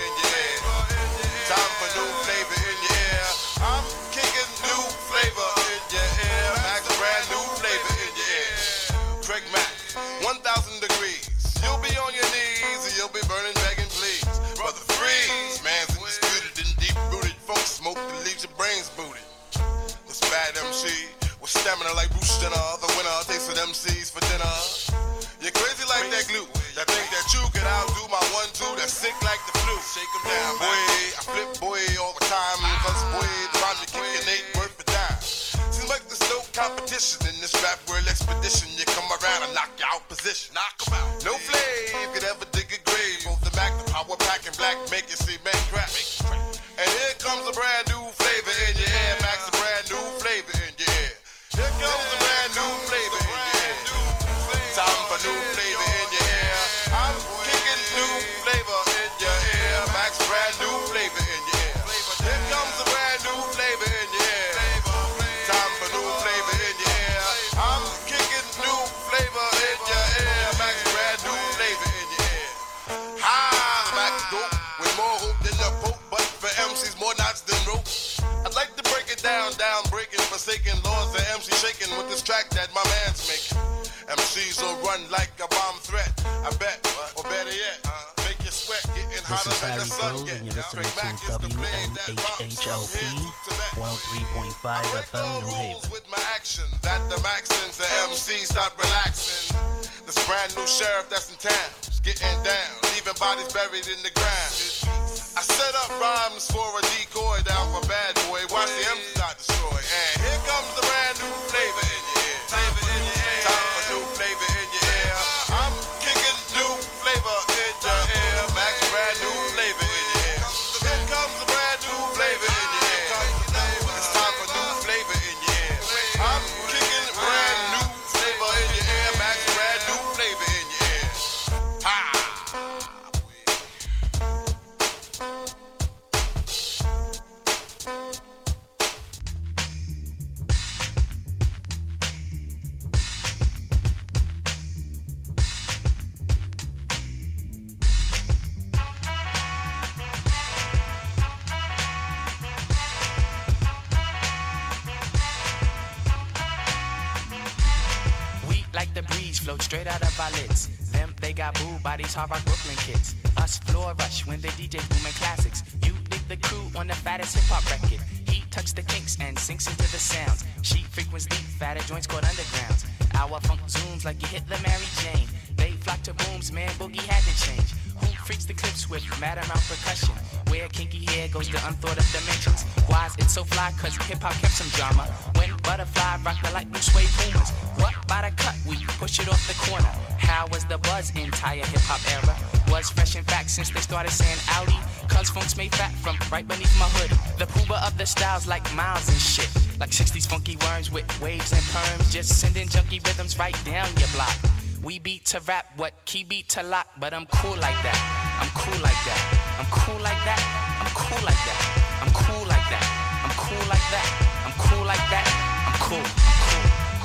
MC. With stamina like Bruce Jenner, the winner takes some MCs for dinner. You're crazy like that glue. You think that you can outdo my one two. That's sick like the flu. Shake 'em down, boy. I flip boy all the time. Cause boy, the rhyme you kick and ain't worth a dime. Seems like there's no competition in this rap world expedition. You come around and knock your out position. Knock 'em out. No fl- that my man's making. MCs will run like a bomb threat. I bet, or better yet, make you sweat, getting hotter than Barry the sun Rose, and you're listening back to is the blade that bumps from WNHHLP here to Tibet. 103.5 FM New Haven. with my action that the Maxins, the MC stop relaxing. This brand new sheriff that's in town getting down, leaving bodies buried in the ground. I set up rhymes for a decoy down for bad boy. Watch the MC not destroy. And here comes the brand new these hard rock Brooklyn kids. Us floor rush when they DJ booming classics. You dig the crew on the fattest hip hop record. He tucks the kinks and sinks into the sounds. She frequents deep, fatter joints called undergrounds. Our funk zooms like you hit the Mary Jane. They flock to booms, man, boogie had to change. Who freaks the clips with mad amount percussion? Where kinky hair goes to unthought of dimensions. Why's it so fly? Cause hip hop kept some drama. When butterfly rock the light blue suede boomers. What by the cut? We push it off the corner. How was the buzz entire hip hop era? Was fresh in fact since they started saying Audi. Cause funk's made fat from right beneath my hood. The pooba of the styles like miles and shit. Like 60s funky worms with waves and perms. Just sending junky rhythms right down your block. We beat to rap, what key beat to lock, but I'm cool like that. I'm cool like that. I'm cool like that. I'm cool like that. I'm cool like that. I'm cool like that. I'm cool like that. I'm cool.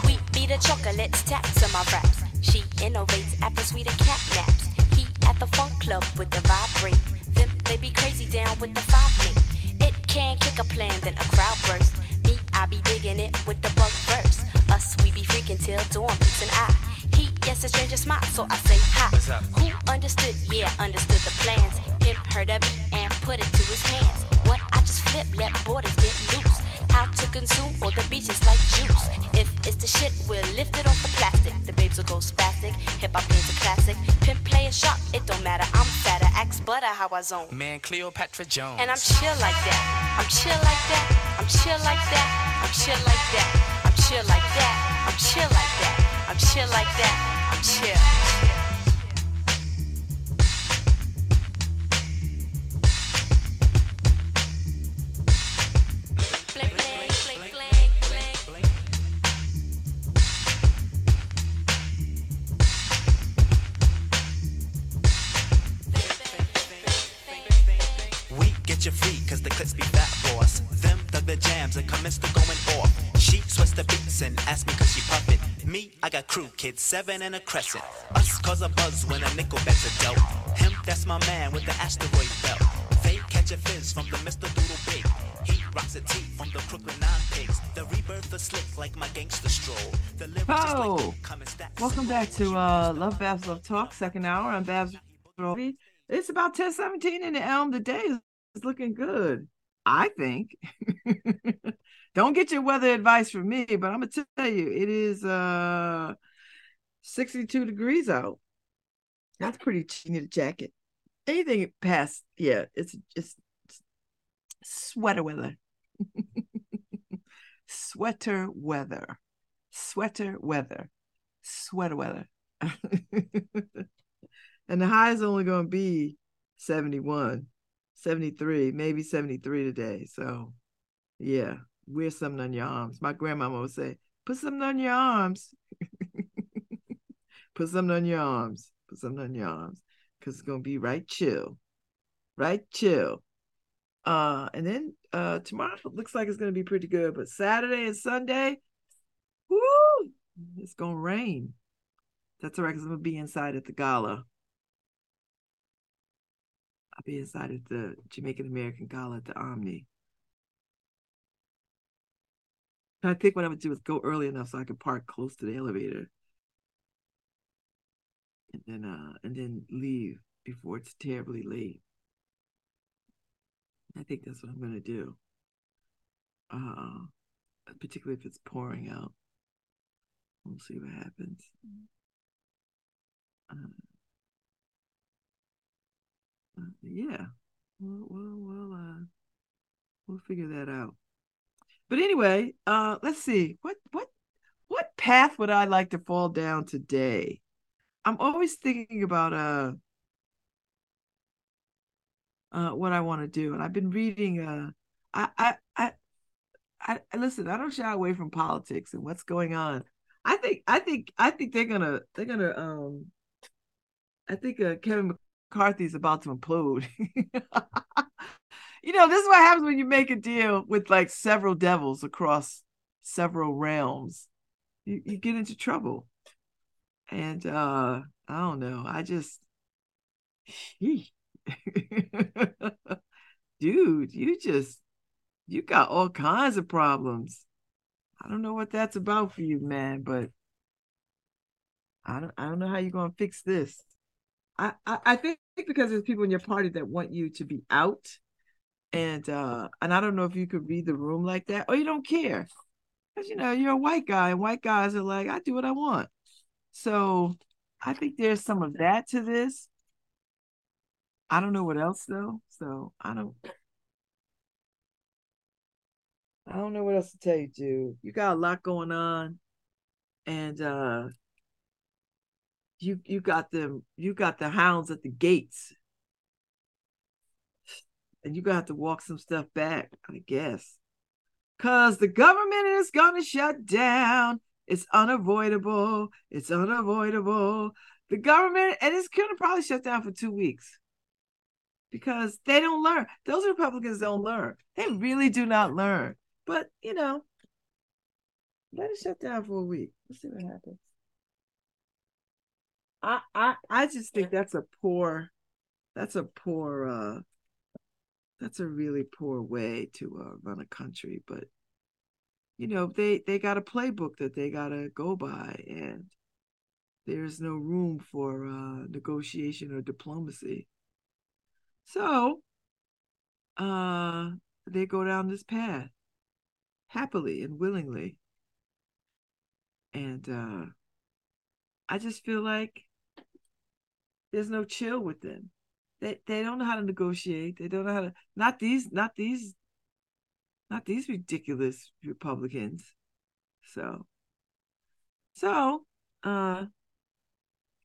We beat the chocolates, taps on my raps. She innovates after sweeter cat naps. He at the funk club with the vibrate. Them they be crazy down with the five me. It can kick a plan, then a crowd burst. Me, I be digging it with the bug verse. Us, we be freaking till dawn, peace and I. He, yes, a stranger smile, so I say hi. What's up? Who understood? Yeah, understood the plans. Him heard of it and put it to his hands. What I just flip, let borders get loose. How to consume all the beaches like juice. If it's the shit, we'll lift it off the plastic. The babes will go spastic. Hip hop is a classic. Pimp play a shot, it don't matter. I'm fatter. Axe butter how I zone. Man, Cleopatra Jones. And I'm chill like that. I'm chill like that. I'm chill like that. I'm chill like that. I'm chill like that. I'm chill like that. I'm chill like that. I'm chill. Crew kids, seven and a crescent. Us cause a buzz when a nickel bets a dope. Him, that's my man with the asteroid belt. They catch a fizz from the Mr. Doodle Big. He rocks a tee from the Brooklyn Nine Pigs. The rebirth is slick like my gangster stroll. The lyrics Oh, like welcome back to uh LoveBabz LoveTalk, second hour. I'm Babz. It's about 1017 in the Elm. The day is looking good, I think. Don't get your weather advice from me, but I'm gonna tell you, it is uh 62 degrees out. That's pretty you need a jacket. Anything past, yeah, it's just sweater weather. Sweater weather. Sweater weather. Sweater weather. and the high is only going to be 71, 73, maybe 73 today. So, yeah, wear something on your arms. My grandmama would say, put something on your arms. put something on your arms. Put something on your arms because it's to be right chill. Right chill. Uh, and then uh, tomorrow looks like it's to be pretty good, but Saturday and Sunday, woo, it's to rain. That's all right because I'm to be inside at the gala. I'll be inside at the Jamaican American Gala at the Omni. I think what I would do is go early enough so I could park close to the elevator. And then uh and then leave before it's terribly late. I think that's what I'm gonna do. Uh particularly if it's pouring out. We'll see what happens. Uh, uh, yeah, we'll, we'll, we'll, uh, we'll figure that out. But anyway, uh, let's see what what what path would I like to fall down today? I'm always thinking about uh, uh what I want to do, and I've been reading. Uh, I I I I listen. I don't shy away from politics and what's going on. I think I think I think they're gonna they're gonna um I think uh, Kevin McCarthy's about to implode. you know, this is what happens when you make a deal with like several devils across several realms. You you get into trouble. And uh I don't know. I just dude, you just you got all kinds of problems. I don't know what that's about for you, man, but I don't I don't know how you're gonna fix this. I, I, I think because there's people in your party that want you to be out. And uh and I don't know if you could read the room like that, or you don't care. Because you know, you're a white guy, and white guys are like, I do what I want. So I think there's some of that to this. I don't know what else though. So I don't I don't know what else to tell you, dude. You got a lot going on, and uh, you you got them. You got the hounds at the gates, and you're got to walk some stuff back, I guess, cause the government is gonna shut down. It's unavoidable. It's unavoidable. The government, and it's gonna probably shut down for two weeks because they don't learn. Those Republicans don't learn. They really do not learn. But you know, let it shut down for a week. Let's see what happens. I I I just think that's a poor that's a poor uh that's a really poor way to uh, run a country but you know they they got a playbook that they got to go by and there's no room for uh negotiation or diplomacy so uh they go down this path happily and willingly. And uh, I just feel like there's no chill with them. They they don't know how to negotiate. They don't know how to not these not these not these ridiculous Republicans. So so uh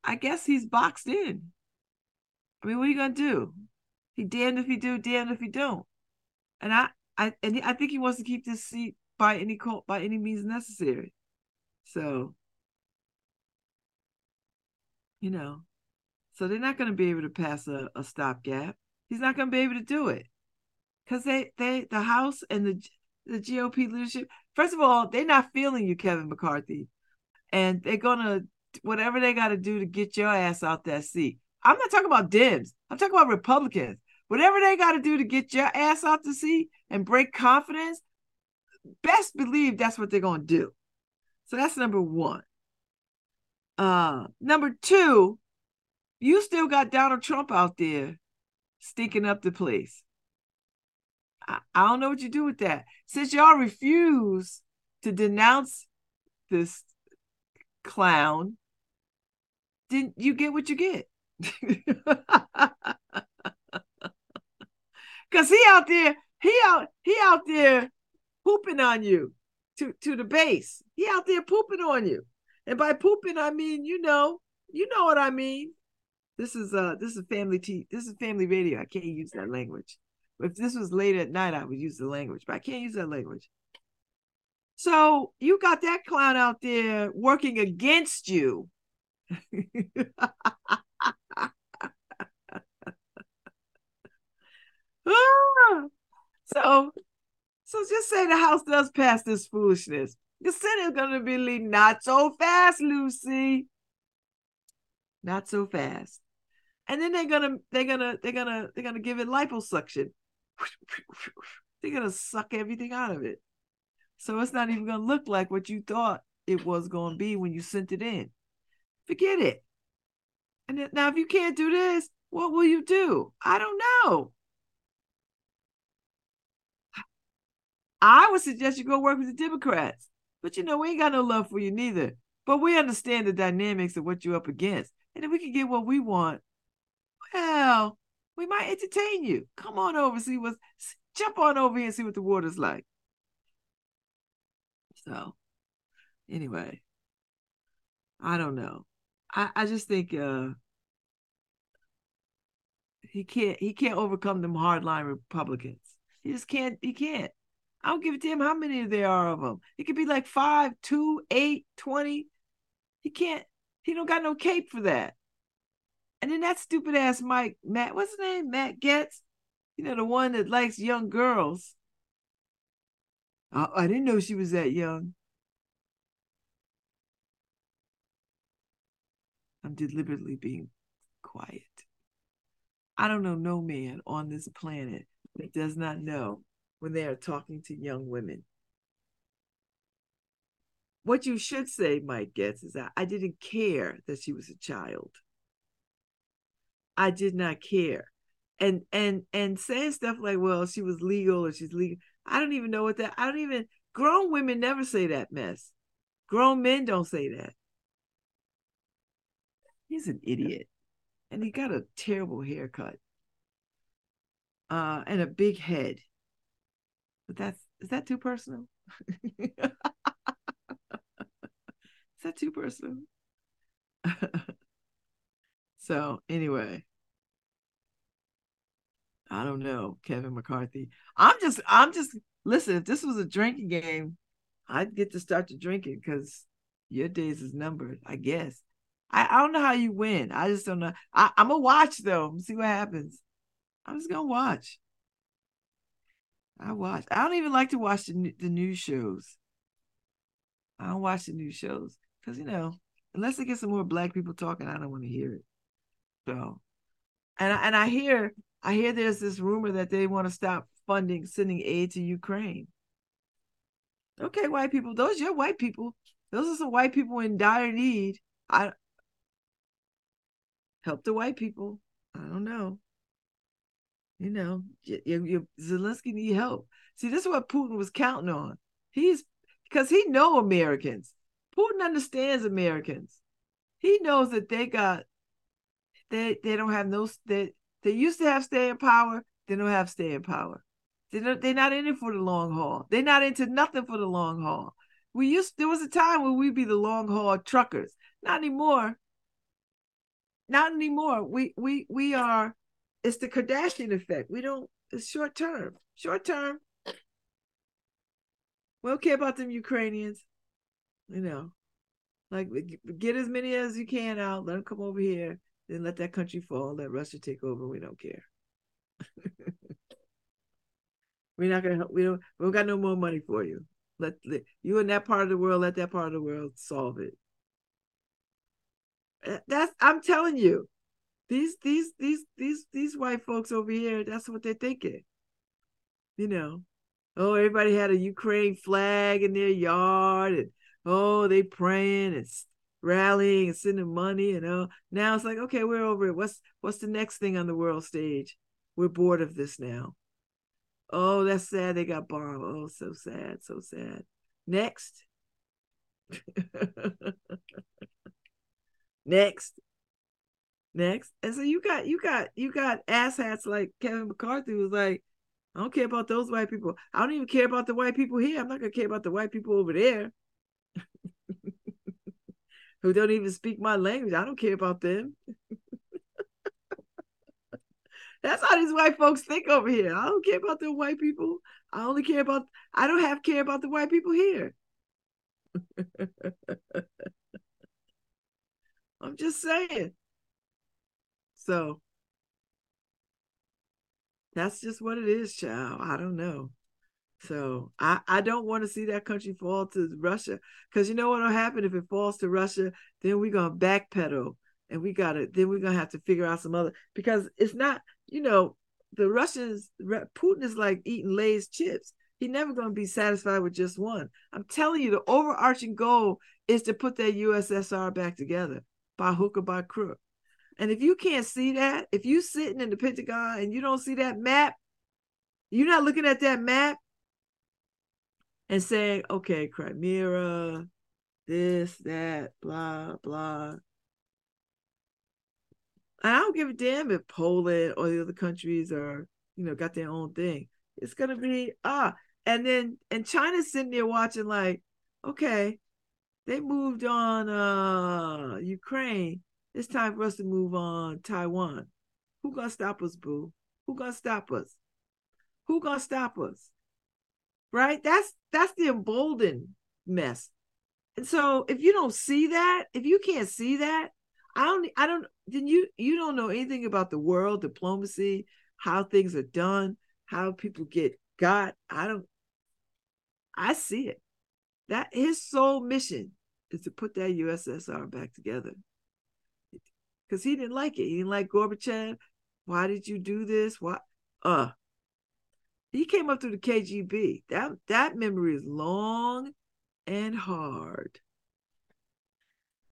I guess he's boxed in. I mean, what are you gonna do? He damned if he do, damned if he don't. And I I and I think he wants to keep this seat by any by any means necessary. So, you know, so they're not going to be able to pass a, a stopgap. He's not going to be able to do it because they they the House and the the GOP leadership. First of all, they're not feeling you, Kevin McCarthy, and they're gonna whatever they got to do to get your ass out that seat. I'm not talking about Dems. I'm talking about Republicans whatever they got to do to get your ass out the seat and break confidence, best believe that's what they're going to do. So that's number one. Uh, number two, you still got Donald Trump out there stinking up the place. I, I don't know what you do with that. Since y'all refuse to denounce this clown, then you get what you get. Cause he out there, he out, he out there pooping on you to, to the base. He out there pooping on you. And by pooping, I mean, you know, you know what I mean. This is uh this is family t this is family radio. I can't use that language. If this was late at night, I would use the language, but I can't use that language. So you got that clown out there working against you. so, so just say the House does pass this foolishness. The Senate's gonna be leading not so fast, Lucy. Not so fast. And then they're gonna they're gonna they're gonna they're gonna give it liposuction. They're gonna suck everything out of it. So it's not even to look like what you thought it was to be when you sent it in. Forget it. And then, now, if you can't do this, what will you do? I don't know. I would suggest you go work with the Democrats. But you know, we ain't got no love for you neither. But we understand the dynamics of what you're up against. And if we can get what we want, well, we might entertain you. Come on over, see what jump on over here and see what the water's like. So anyway, I don't know. I, I just think uh he can't he can't overcome them hardline Republicans. He just can't he can't. I don't give a damn how many there are of them. It could be like five, two, eight, twenty. He can't, he don't got no cape for that. And then that stupid ass Mike, Matt, what's his name? Matt Gaetz, you know, the one that likes young girls. I, I didn't know she was that young. I'm deliberately being quiet. I don't know no man on this planet that does not know when they are talking to young women. What you should say, Mike Gaetz, is that I didn't care that she was a child. I did not care. And and and saying stuff like, well, she was legal or she's legal. I don't even know what that I don't even grown women never say that mess. Grown men don't say that. He's an idiot. And he got a terrible haircut. Uh and a big head. But that's is that too personal? is that too personal? so anyway. I don't know, Kevin McCarthy. I'm just I'm just listen, if this was a drinking game, I'd get to start to drinking because your days is numbered, I guess. I, I don't know how you win. I just don't know. I, I'm gonna watch though, see what happens. I'm just gonna watch. I watch. I don't even like to watch the the news shows. I don't watch the news shows because you know, unless they get some more black people talking, I don't want to hear it. So, and I, and I hear I hear there's this rumor that they want to stop funding sending aid to Ukraine. Okay, white people, those are white people. Those are some white people in dire need. I help the white people. I don't know. You know, you, you, Zelensky need help. See, this is what Putin was counting on. He's because he know Americans. Putin understands Americans. He knows that they got they they don't have no they they used to have staying power. They don't have staying power. They they're not in it for the long haul. They're not into nothing for the long haul. We used there was a time when we'd be the long haul truckers. Not anymore. Not anymore. We we we are it's the Kardashian effect. We don't, it's short term. Short term. We don't care about them Ukrainians. You know, like get as many as you can out, let them come over here, then let that country fall, let Russia take over. We don't care. We're not gonna. Help. We don't. We don't got no more money for you. Let, let you in that part of the world. Let that part of the world solve it. Eh, that's. I'm telling you these these these these these white folks over here that's what they're thinking you know oh everybody had a ukraine flag in their yard and oh they praying and rallying and sending money and oh now it's like okay we're over it what's what's the next thing on the world stage we're bored of this now oh that's sad they got bombed oh so sad so sad next next next. And so you got you got you got asshats like Kevin McCarthy was like, I don't care about those white people. I don't even care about the white people here. I'm not gonna care about the white people over there. Who don't even speak my language. I don't care about them. That's how these white folks think over here. I don't care about the white people. I only care about I don't have care about the white people here. I'm just saying. So that's just what it is, child. I don't know. So I, I don't want to see that country fall to Russia. Because you know what'll happen if it falls to Russia, then we're gonna backpedal and we gotta then we're gonna have to figure out some other because it's not, you know, the Russians Putin is like eating Lay's chips. He's never to be satisfied with just one. I'm telling you, the overarching goal is to put that USSR back together by hook or by crook. And if you can't see that, if you sitting in the Pentagon and you don't see that map, you're not looking at that map and saying, okay, Crimea, this, that, blah, blah. I don't give a damn if Poland or the other countries are, you know, got their own thing. It's gonna be ah, and then and China's sitting there watching like, okay, they moved on uh Ukraine. It's time for us to move on Taiwan. Who gonna stop us, boo? Who gonna stop us? Who gonna stop us? Right? That's that's the emboldened mess. And so if you don't see that, if you can't see that, I don't I don't then you you don't know anything about the world, diplomacy, how things are done, how people get got. I don't I see it. That his sole mission is to put that USSR back together. Because he didn't like it. He didn't like Gorbachev. Why did you do this? Why uh he came up through the KGB. That that memory is long and hard.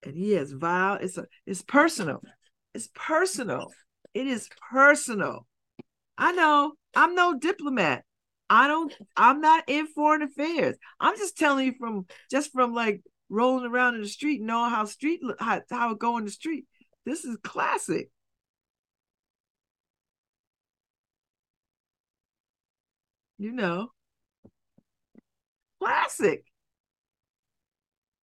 And he has vowed, it's a, it's personal. It's personal. It is personal. I know I'm no diplomat. I don't, I'm not in foreign affairs. I'm just telling you from just from like rolling around in the street, knowing how street how, how it go in the street. This is classic. You know, classic.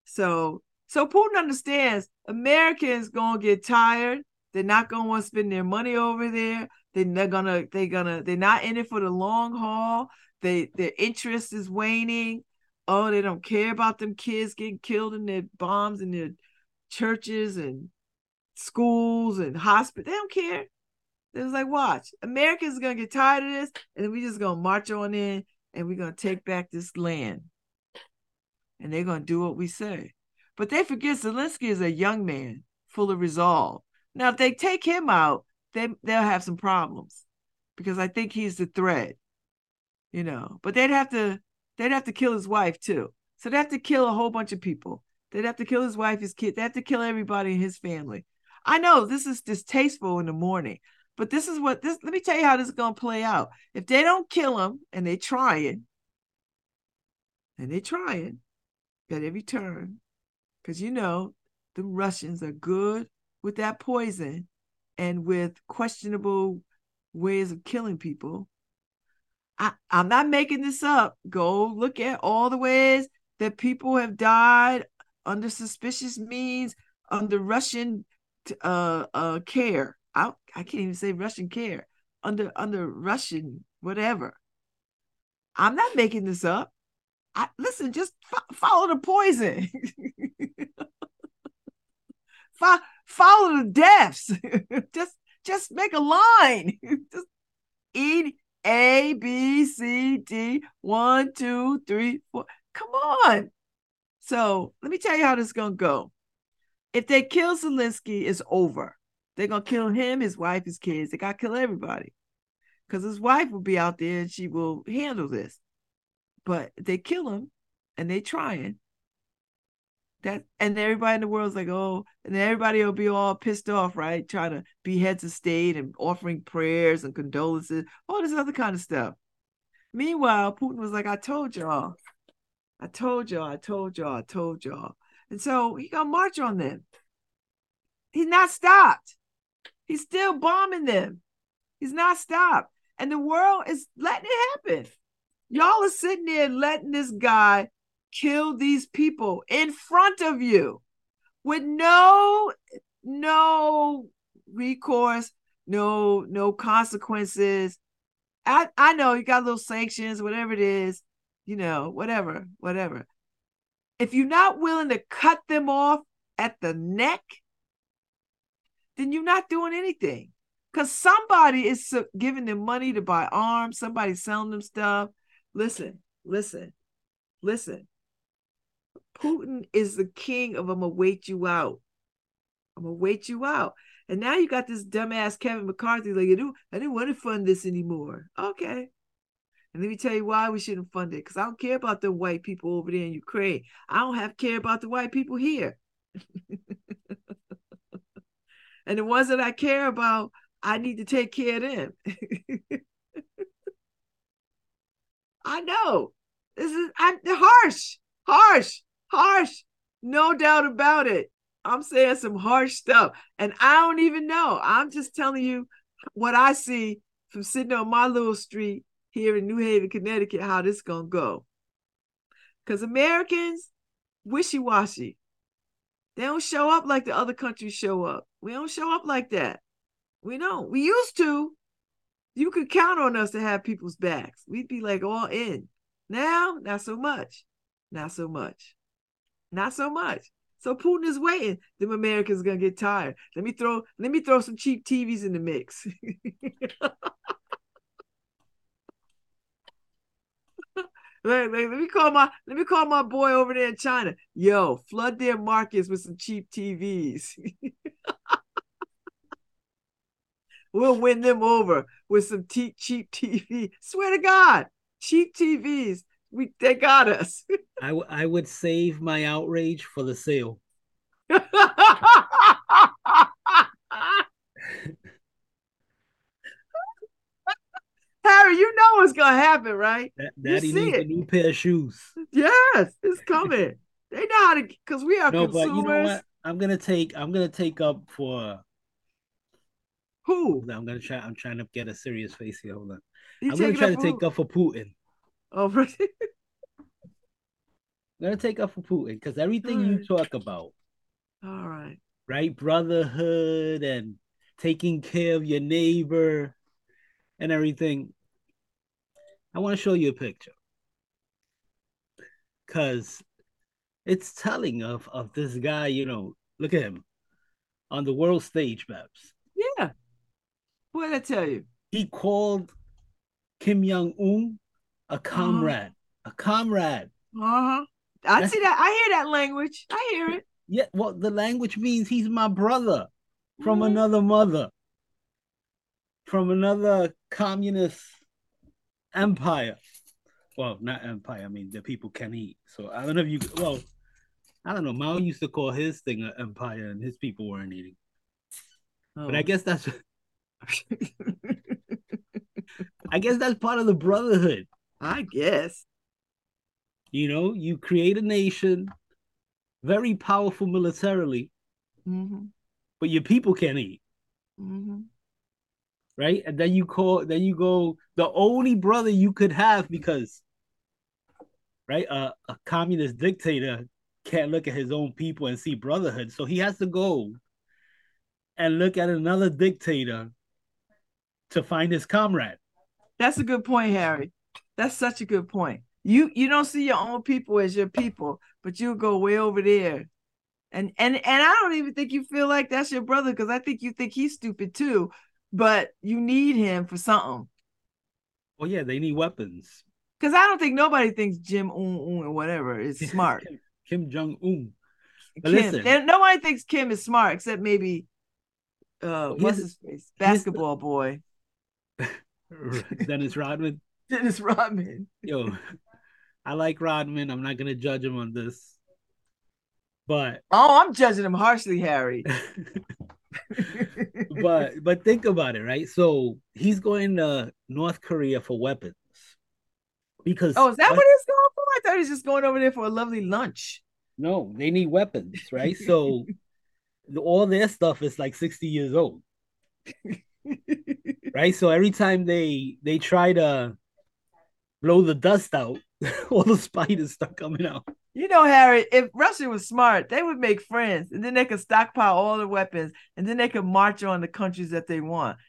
So so Putin understands Americans gonna get tired. They're not gonna want to spend their money over there. They, they're gonna they're gonna they're not in it for the long haul. They their interest is waning. Oh, they don't care about them kids getting killed in their bombs in their churches and schools and hospitals. They don't care. They was like, watch, Americans gonna get tired of this, and we just gonna march on in and we're gonna take back this land. And they're gonna do what we say. But they forget Zelensky is a young man full of resolve. Now, if they take him out, they they'll have some problems because I think he's the threat, you know. But they'd have to they'd have to kill his wife too. So they'd have to kill a whole bunch of people. They'd have to kill his wife, his kid. They have to kill everybody in his family. I know this is distasteful in the morning, but this is what this. Let me tell you how this is gonna play out. If they don't kill him and they trying, and they trying at every turn, because you know the Russians are good with that poison and with questionable ways of killing people. I, I'm not making this up. Go look at all the ways that people have died under suspicious means under Russian uh, uh, care. I, can't even say Russian care under under Russian whatever. I'm not making this up. I, listen, just fo- follow the poison. fo- follow the deaths. just just make a line. just eat A B C D one two three four. Come on. So let me tell you how this is gonna go. If they kill Zelensky, it's over. They're gonna kill him, his wife, his kids. They gotta kill everybody. Because his wife will be out there and she will handle this. But they kill him and they trying. That and everybody in the world's like, oh, and everybody will be all pissed off, right? Trying to be heads of state and offering prayers and condolences, all this other kind of stuff. Meanwhile, Putin was like, I told y'all. I told y'all, I told y'all, I told y'all. And so he gonna march on them. He's not stopped. He's still bombing them. He's not stopped. And the world is letting it happen. Y'all are sitting there letting this guy kill these people in front of you with no no recourse, no no consequences. I I know you got little sanctions, whatever it is, you know, whatever, whatever. If you're not willing to cut them off at the neck, then you're not doing anything. Because somebody is giving them money to buy arms, somebody's selling them stuff, Listen, listen, listen. Putin is the king of I'm gonna wait you out. I'm gonna wait you out. And now you got this dumbass Kevin McCarthy like, I don't, I didn't want to fund this anymore. Okay. And let me tell you why we shouldn't fund it. Because I don't care about the white people over there in Ukraine. I don't have care about the white people here. and the ones that I care about, I need to take care of them. I know. This is I'm harsh, harsh, harsh. No doubt about it. I'm saying some harsh stuff. And I don't even know. I'm just telling you what I see from sitting on my little street here in New Haven, Connecticut, how this gonna go. Because Americans, wishy-washy. They don't show up like the other countries show up. We don't show up like that. We don't. We used to. You could count on us to have people's backs. We'd be like all in. Now, not so much. Not so much. Not so much. So Putin is waiting. Them Americans gonna get tired. Let me throw let me throw some cheap TVs in the mix. let, let, let, me call my let me call my boy over there in China. Yo, flood their markets with some cheap TVs. we'll win them over with some t- cheap TV. Swear to God, cheap TVs. We they got us. I, w- I would save my outrage for the sale. Harry, you know what's gonna happen, right? That, Daddy needs it. a new pair of shoes. Yes, it's coming. they know how to because we are no, consumers. but you know what? I'm gonna take I'm gonna take up for who? I'm gonna try. I'm trying to get a serious face here. Hold on. You I'm gonna try to take up for Putin. Oh. I'm gonna take up for Putin because everything right. you talk about, all right, right, brotherhood and taking care of your neighbor and everything. I want to show you a picture because it's telling of of this guy. You know, look at him on the world stage, Babz. Yeah, what did I tell you? He called Kim Jong Un a comrade, uh-huh. a comrade. Uh huh. I see that. I hear that language. I hear it. Yeah, well, the language means he's my brother from mm-hmm. another mother, from another communist empire. Well, not empire. I mean, the people can eat. So I don't know if you. Well, I don't know. Mao used to call his thing an empire, and his people weren't eating. Oh. But I oh. guess that's. I guess that's part of the brotherhood. I guess. You know, you create a nation, very powerful militarily, mm-hmm. but your people can't eat. Mm-hmm. Right? And then you call, then you go, the only brother you could have because, right, uh, a communist dictator can't look at his own people and see brotherhood. So he has to go and look at another dictator to find his comrade. That's a good point, Harry. That's such a good point. You you don't see your own people as your people, but you go way over there. And and and I don't even think you feel like that's your brother because I think you think he's stupid too, but you need him for something. Well, yeah, they need weapons. Because I don't think nobody thinks Jim Un Un or whatever is smart. Kim, Kim Jong Un. Listen, nobody thinks Kim is smart except maybe uh what's his face? Basketball boy. Dennis Rodman. Dennis Rodman. Yo, I like Rodman. I'm not gonna judge him on this. But oh, I'm judging him harshly, Harry. but but think about it, right? So he's going to North Korea for weapons. Because oh, is that what, he's going for? I thought he's just going over there for a lovely lunch. No, they need weapons, right? so all their stuff is like 60 years old. right? So every time they they try to blow the dust out, all the spiders start coming out. You know, Harry, if Russia was smart, they would make friends and then they could stockpile all the weapons and then they could march on the countries that they want.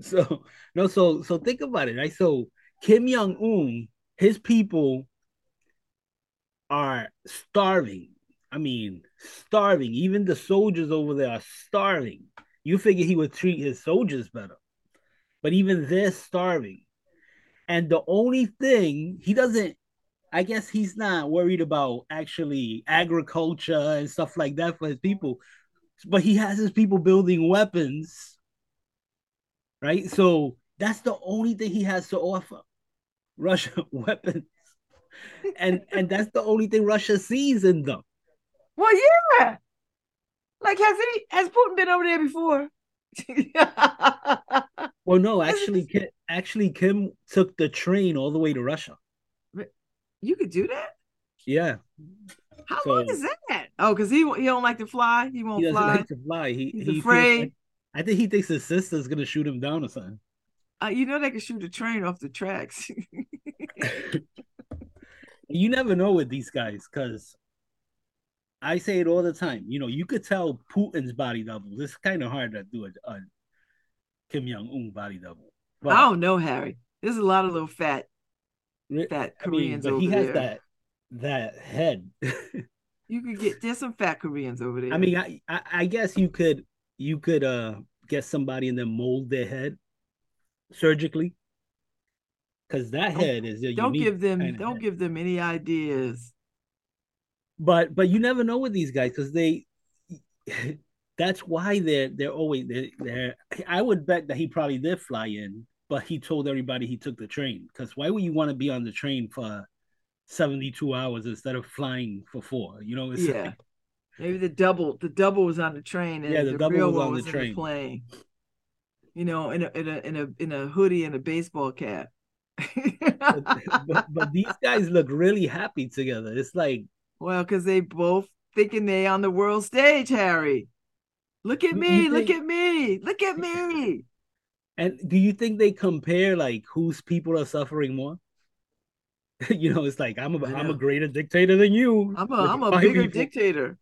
So no, so so think about it, right? So Kim Jong Un, his people are starving. I mean, starving. Even the soldiers over there are starving. You figure he would treat his soldiers better. But even they're starving. And the only thing he doesn't, I guess he's not worried about actually agriculture and stuff like that for his people, but he has his people building weapons, right? So that's the only thing he has to offer. Russia weapons, and and that's the only thing Russia sees in them. Well, yeah. Like has he has Putin been over there before? Well, no, actually, actually, Kim took the train all the way to Russia. You could do that. Yeah, How So- long is that? Oh, because he he don't like to fly. He won't he doesn't fly. like to fly. He, He's he afraid. like- I think he thinks his sister's gonna shoot him down or something. Uh, you know they can shoot a train off the tracks. You never know with these guys because I say it all the time. You know, you could tell Putin's body doubles. It's kind of hard to do a, a Kim Jong Un body double. I don't know, Harry. There's a lot of little fat, fat I mean, Koreans but over he has there. that that head. You could get there's some fat Koreans over there. I mean, I, I I guess you could you could uh get somebody and then mold their head surgically. Because that head is don't give them kind of don't give them any ideas. but but you never know with these guys because they that's why they're they're always they're, they're i would bet that he probably did fly in but he told everybody he took the train because why would you want to be on the train for 72 hours instead of flying for four you know it's Yeah. like- Maybe the double the double was on the train and Yeah, the the, double real was one on the was in train. the plane. You know, in a in a in a in a hoodie and a baseball cap. but, but these guys look really happy together it's like Well, because they both thinking they on the world stage, Harry. Look at me, you look at me, look at me. And do you think they compare like whose people are suffering more you know it's like i'm a i'm a greater dictator than you I'm a I'm a bigger people. dictator.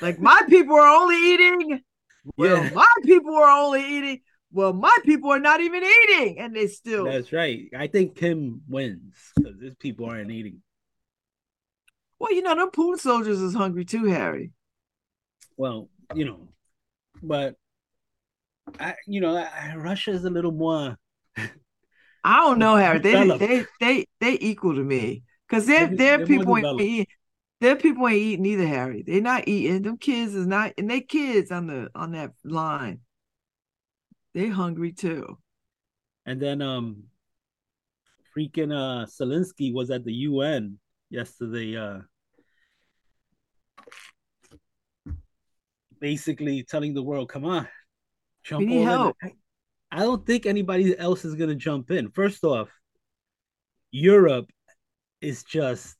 Like my people are only eating. Well, Yeah. my people are only eating. Well, my people are not even eating, and they still. That's right. I think Kim wins because his people aren't eating. Well, you know, them Putin soldiers is hungry too, Harry. Well, you know, but I, you know, I, Russia's a little more. I don't know, Harry. They Developed. they they they equal to me because their They're- they're people ain't eating. Their people ain't eating either, Harry. They're not eating. Them kids is not, and they kids on the on that line. They hungry too. And then, um, freaking uh, Zelensky was at the UN yesterday. Uh, basically telling the world, "Come on, jump need all in." help. I, I don't think anybody else is gonna jump in. First off, Europe is just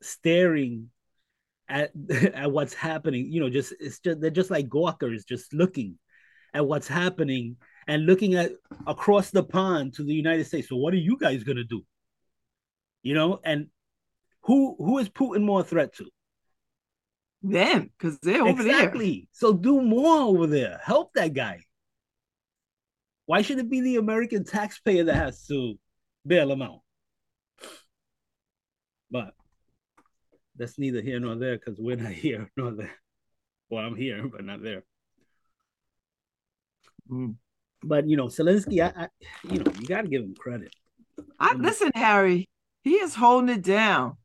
staring at at what's happening. You know, just it's just they're just like gawkers, just looking at what's happening and looking at across the pond to the United States. So what are you guys gonna do? You know, and who who is Putin more a threat to? Them, because they're over there. exactly. So do more over there. Help that guy. Why should it be the American taxpayer that has to bail him out? But that's neither here nor there because we're not here nor there. Well, I'm here, but not there. Mm. But you know, Zelensky, I, I you know, you got to give him credit. I listen, Harry. He is holding it down.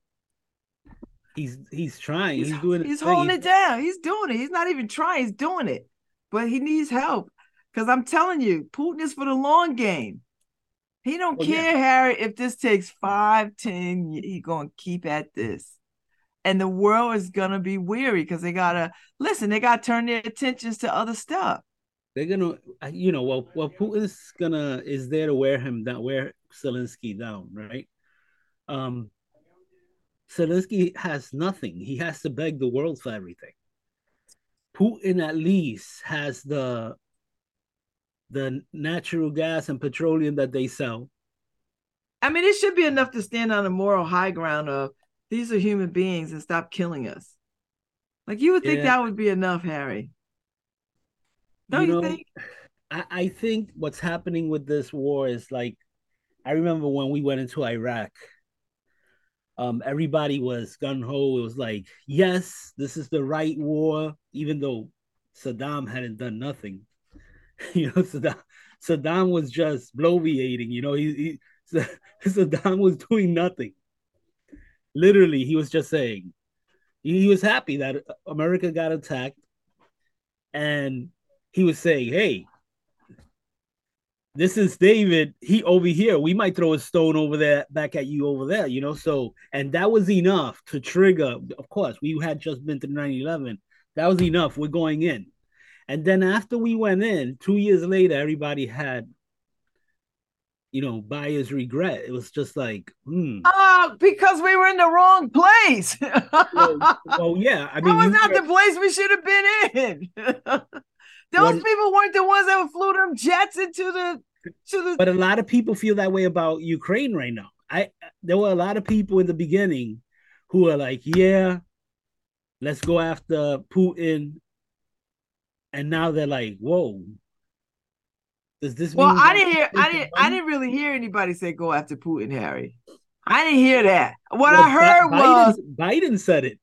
He's he's trying. He's, He's, doing. he's thing. holding it down. He's doing it. He's not even trying. He's doing it. But he needs help. Because I'm telling you, Putin is for the long game. He don't Well, yeah. care, Harry, if this takes five, ten. He gonna keep at this, and the world is gonna be weary because they gotta listen. They gotta turn their attentions to other stuff. they're gonna you know well well Putin's gonna is there to wear him down wear Zelensky down right um Zelensky has nothing he has to beg the world for everything Putin at least has the the natural gas and petroleum that they sell I mean, it should be enough to stand on a moral high ground of these are human beings and stop killing us. Like you would think Yeah. that would be enough, Harry. Don't you, know, think? I, I think what's happening with this war is like I remember when we went into Iraq. Um, everybody was gun ho. It was like, yes, this is the right war, even though Saddam hadn't done nothing. you know, Saddam, Saddam was just bloviating. You know, he, he Saddam was doing nothing. Literally, he was just saying he, he was happy that America got attacked, and he was saying, "Hey, this is David. He over here. We might throw a stone over there, back at you over there, you know. So, and that was enough to trigger. Of course, we had just been to 9 11. That was enough. We're going in. And then after we went in, two years later, everybody had, you know, buyer's regret. It was just like, hmm. Oh, because we were in the wrong place. well, well, yeah. I mean, that was not the place we should have been in. Those When- people weren't the ones that flew them jets into the to the but a lot of people feel that way about Ukraine right now. I there were a lot of people in the beginning who are like, yeah, let's go after Putin, and now they're like, whoa. Does this Well, I didn't hear. I didn't. I didn't really hear anybody say go after Putin, Harry. I didn't hear that. What Well, I heard Bi- was Biden, Biden said it.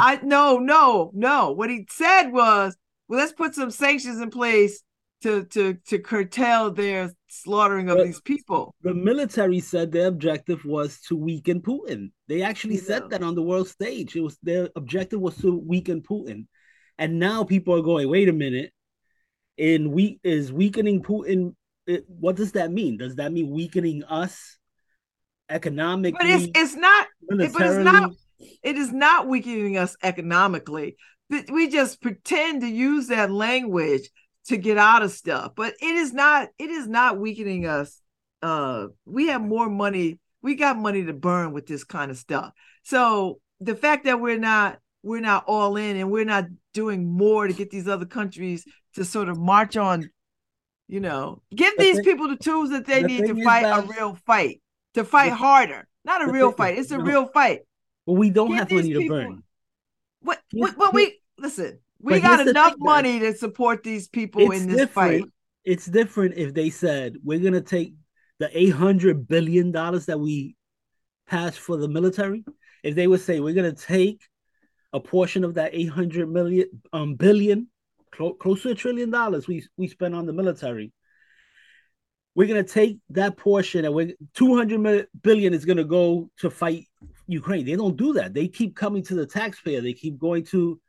I no, no, no. What he said was, well, let's put some sanctions in place to to to curtail their slaughtering of But- these people. the military said their objective was to weaken Putin. They actually You said that on the world stage. It was their objective was to weaken Putin. And now people are going, wait a minute. In we is weakening Putin. It, what does that mean? Does that mean weakening us economically? But it's it's not. But it's not. It is not weakening us economically. But We just pretend to use that language to get out of stuff. But it is not. It is not weakening us. Uh, we have more money. We got money to burn with this kind of stuff. So the fact that we're not we're not all in and we're not doing more to get these other countries to sort of march on, you know, give The these thing- people the tools that they the need to fight a real fight, to fight harder, not a real thing- fight. It's a no. real fight. But we don't Give have money to burn. What? What? But we listen. We got enough money to support these people in this fight. It's different if they said we're gonna take the eight hundred billion dollars that we passed for the military. If they would say we're gonna take a portion of that eight hundred million um billion, clo- close to a trillion dollars we we spent on the military. We're gonna take that portion and we're two hundred billion is gonna go to fight Ukraine. They don't do that. They keep coming to the taxpayer. They keep going to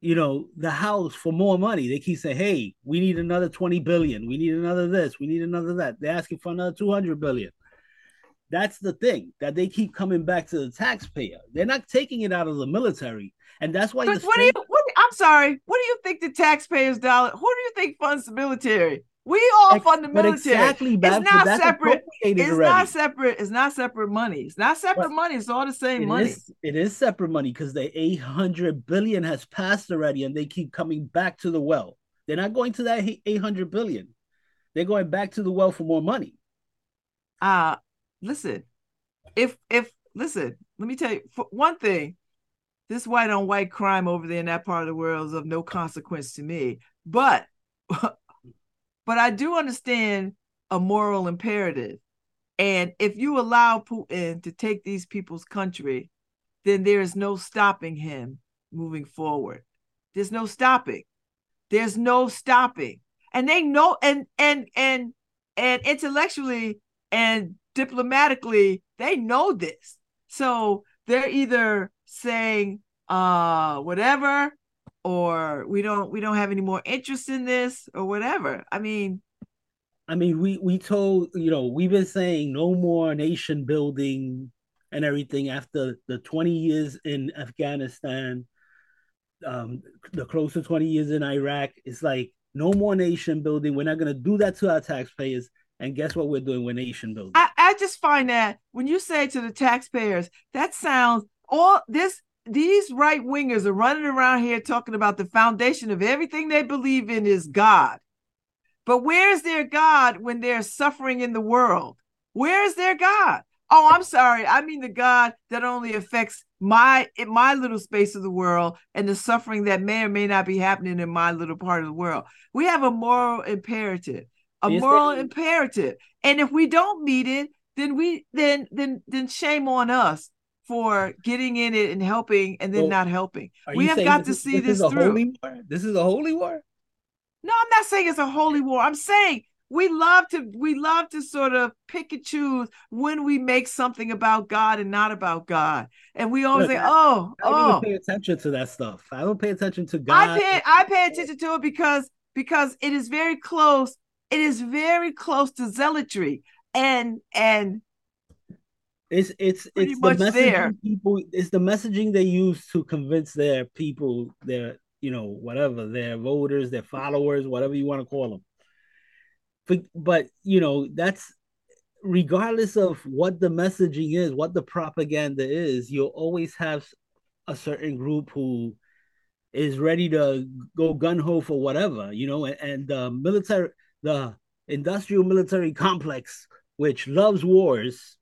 you know the house for more money they keep saying hey we need another 20 billion we need another this we need another that they're asking for another 200 billion that's the thing that they keep coming back to the taxpayer they're not taking it out of the military and that's why what do you? What, I'm sorry. What do you think the taxpayers' dollar? Who do you think funds the military? We all fund the military. exactly, it's not separate. It's already. not separate. It's not separate money. It's not separate But money. It's all the same It money. is- it is separate money because the 800 billion has passed already and they keep coming back to the well they're not going to that 800 billion they're going back to the well for more money uh listen if if listen let me tell you for one thing this white on white crime over there in that part of the world is of no consequence to me but but i do understand a moral imperative. And if you allow putin to take these people's country then there is no stopping him moving forward. There's no stopping. There's no stopping. And they know and and and and intellectually and diplomatically they know this. So they're either saying uh whatever or we don't we don't have any more interest in this or whatever i mean I mean, we we told you know we've been saying no more nation building and everything after the twenty years in Afghanistan, um, the close to twenty years in Iraq. It's like no more nation building. We're not gonna do that to our taxpayers. And guess what we're doing? We're nation building. I, I just find that when you say to the taxpayers, that sounds all this these right wingers are running around here talking about the foundation of everything they believe in is God. But where's their God when they're suffering in the world? Where's their God? Oh, I'm sorry. I mean the God that only affects my in my little space of the world and the suffering that may or may not be happening in my little part of the world. We have a moral imperative, a Yes, moral imperative. And if we don't meet it, then we then then then shame on us for getting in it and helping and then Well, not helping. We have got to see this is a through. holy war? This is a holy war. No, I'm not saying it's a holy war. I'm saying we love to we love to sort of pick and choose when we make something about God and not about God. And we always Look, say, "Oh, I don't oh." pay attention to that stuff. I don't pay attention to God. I pay I pay attention to it because because it is very close. It it is very close to zealotry and and It's it's Pretty it's the much messaging there. people. It's the messaging they use to convince their people, their you know whatever, their voters, their followers, whatever you want to call them. But but you know that's regardless of what the messaging is, what the propaganda is, you'll always have a certain group who is ready to go gun ho for whatever, you know, and, and the military, the industrial military complex, which loves wars,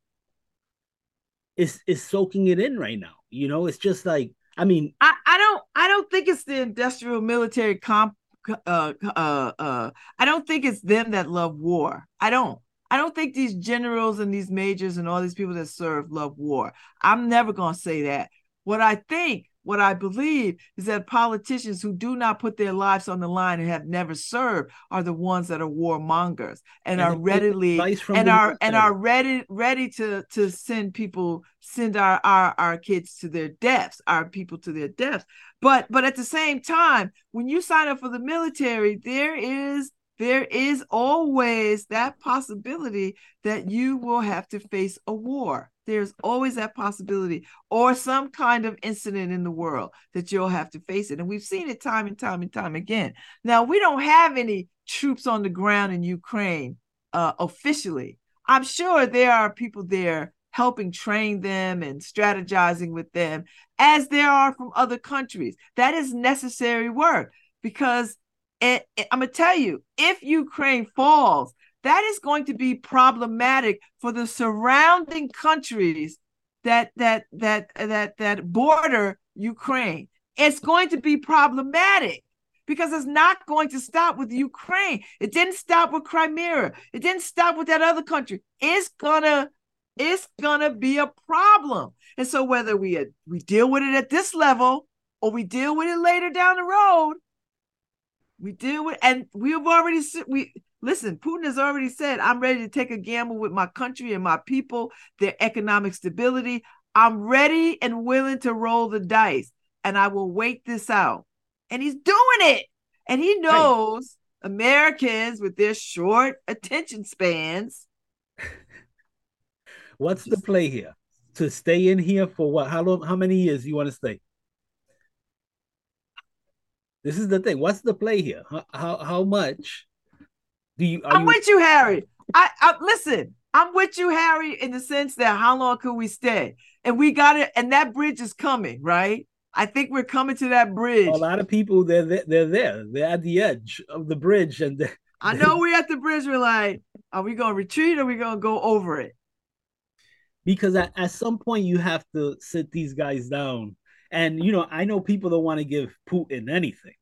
is is soaking it in right now. You know, it's just like I mean, I, I don't I don't think it's the industrial military comp uh uh uh I don't think it's them that love war. I don't. I don't think these generals and these majors and all these people that serve love war. I'm never to say that. What I think, what I believe is that politicians who do not put their lives on the line and have never served are the ones that are warmongers and, And are readily and are and are ready ready to to send people send our, our our kids to their deaths, our people to their deaths. But but at the same time, when you sign up for the military, there is there is always that possibility that you will have to face a war. There's always that possibility, or some kind of incident in the world that you'll have to face it. And we've seen it time and time and time again. Now, we don't have any troops on the ground in Ukraine uh, officially. I'm sure there are people there helping train them and strategizing with them, as there are from other countries. That is necessary work because it- I'm gonna tell you, if Ukraine falls, that is going to be problematic for the surrounding countries that that that that that border Ukraine. It's going to be problematic because it's not going to stop with Ukraine. It didn't stop with Crimea. It didn't stop with that other country. It's gonna it's gonna be a problem. And so whether we uh, we deal with it at this level or we deal with it later down the road, we deal with and we've already we listen, Putin has already said, I'm ready to take a gamble with my country and my people, their economic stability. I'm ready and willing to roll the dice and I will wait this out. And he's doing it. And he knows Americans with their short attention spans. what's the play here? To stay in here for what? How long? How many years you want to stay? This is the thing. What's the play here? How how, how much do you? Are I'm you with you, Harry. I, I listen. I'm with you, Harry, in the sense that how long could we stay? And we got it, and that bridge is coming, right? I think we're coming to that bridge. a lot of people they're there, they're there. They're at the edge of the bridge, and they- I know we're at the bridge. We're like, are we gonna retreat or are we gonna go over it? because at, at some point you have to sit these guys down. And you know, I know people don't want to give Putin anything,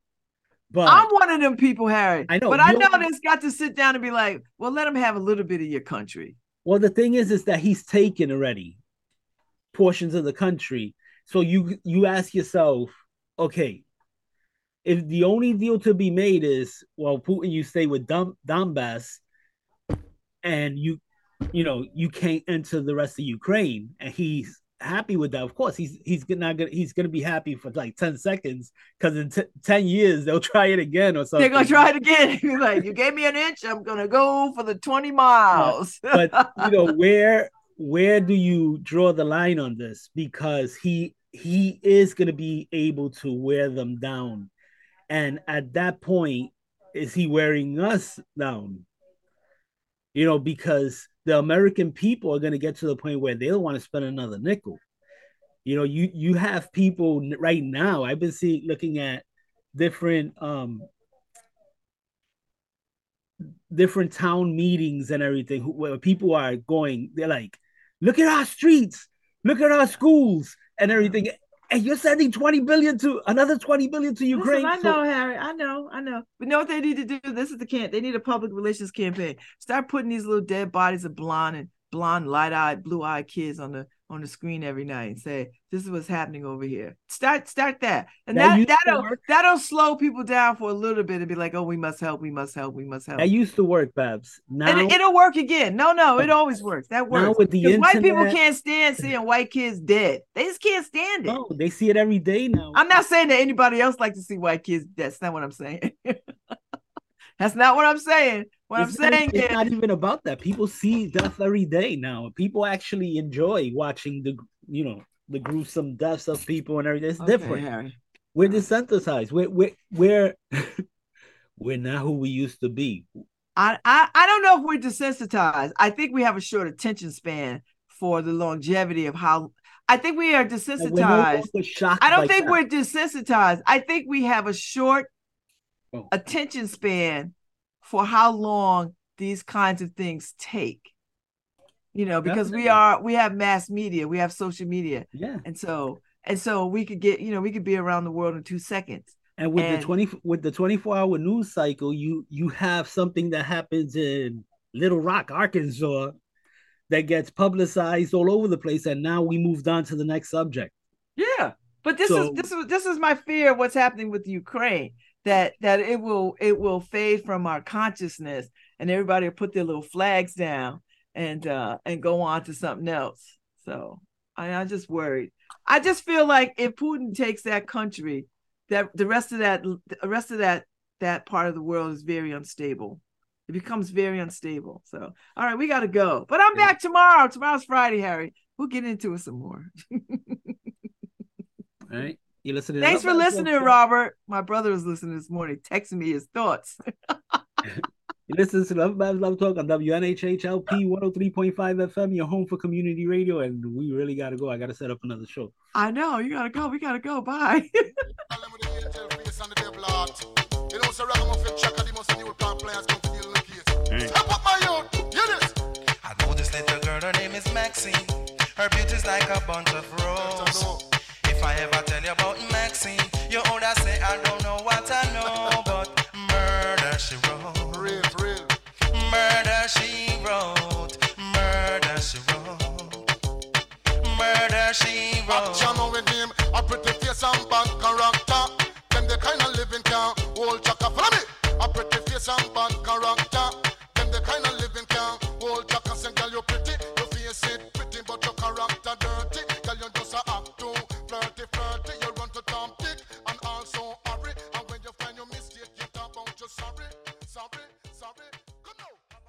but I'm one of them people, Harry. I know, but I know this got to sit down and be like, well, let him have a little bit of your country. well, the thing is, is that he's taken already portions of the country. So you you ask yourself, okay, if the only deal to be made is well, Putin, you stay with Dom, Donbass, and you you know you can't enter the rest of Ukraine, and he's happy with that. Of course, he's he's not gonna he's gonna be happy for like ten seconds because in t- ten years they'll try it again or something. They're gonna try it again. He's like, you gave me an inch, I'm gonna go for the 20 miles. but you know where where do you draw the line on this because he he is to be able to wear them down and at that point is he wearing us down you know because the american people are going to get to the point where they don't want to spend another nickel. You know you you have people right now i've been seeing looking at different um different town meetings and everything where people are going they're like look at our streets look at our schools and everything and you're sending 20 billion to another 20 billion to ukraine Listen, I So- know, Harry. I know, I know. But know what they need to do? This is the camp. They need a public relations campaign. Start putting these little dead bodies of blonde and blonde, light-eyed, blue-eyed kids on the on the screen every night and say, "This is what's happening over here." Start start that, and that that, that'll work. that'll slow people down for a little bit and be like, "Oh, we must help. We must help. We must help." that used to work Babz now and it, will work again. No, no, it oh. always works. That Now works. with the 'Cause white people can't stand seeing white kids dead. They just can't stand it. no they see it every day now I'm not saying that anybody else like to see white kids. Dead. That's not what I'm saying. That's not what I'm saying. What it's I'm not, saying it's is, not even about that. People see death every day now. People actually enjoy watching the you know the gruesome deaths of people and everything. It's Okay, different. Harry. We're desensitized. We're we're we're we're not who we used to be. I, I I don't know if we're desensitized. I think we have a short attention span for the longevity of how. I think we are we're no desensitized. I don't think that. we're desensitized. I think we have a short Oh. attention span for how long these kinds of things take. You know, because we are we have mass media, we have social media, Yeah. and so and so we could get you know we could be around the world in two seconds. And with And- the twenty with the twenty four hour news cycle, you you have something that happens in Little Rock, Arkansas, that gets publicized all over the place, and now we moved on to the next subject. Yeah, but this So- is this is this is my fear of what's happening with Ukraine that that it will it will fade from our consciousness and everybody will put their little flags down and uh and go on to something else. So I, I'm just worried. I just feel like if Putin takes that country, that the rest of that the rest of that that part of the world is very unstable. It becomes very unstable. So all right, we got to go. But I'm back tomorrow. Tomorrow's Friday, Harry. We'll get into it some more. All right. You listening? Thanks for listening, Podcast? Robert. My brother was listening this morning, texting me his thoughts. You listen to LoveBabz LoveTalk on WNHHLP 103.5 FM, your home for community radio. And we really got to go. I got to set up another show. I know you gotta go. We gotta go. Bye. You know, so ragamuffin chaka, the most new plant players come to deal in the case. Right. Step up my youth, hear this. I know this little girl, her name is Maxine. Her beauty's like a bunch of roses. If I ever tell you about Maxine, you older say I don't know what I know, but murder she wrote. Real, real. Murder she wrote. Murder she wrote. Murder she wrote. Action with him, a pretty face and bad character. Them the kind of living can hold chaka. Follow me. A pretty face and bad character.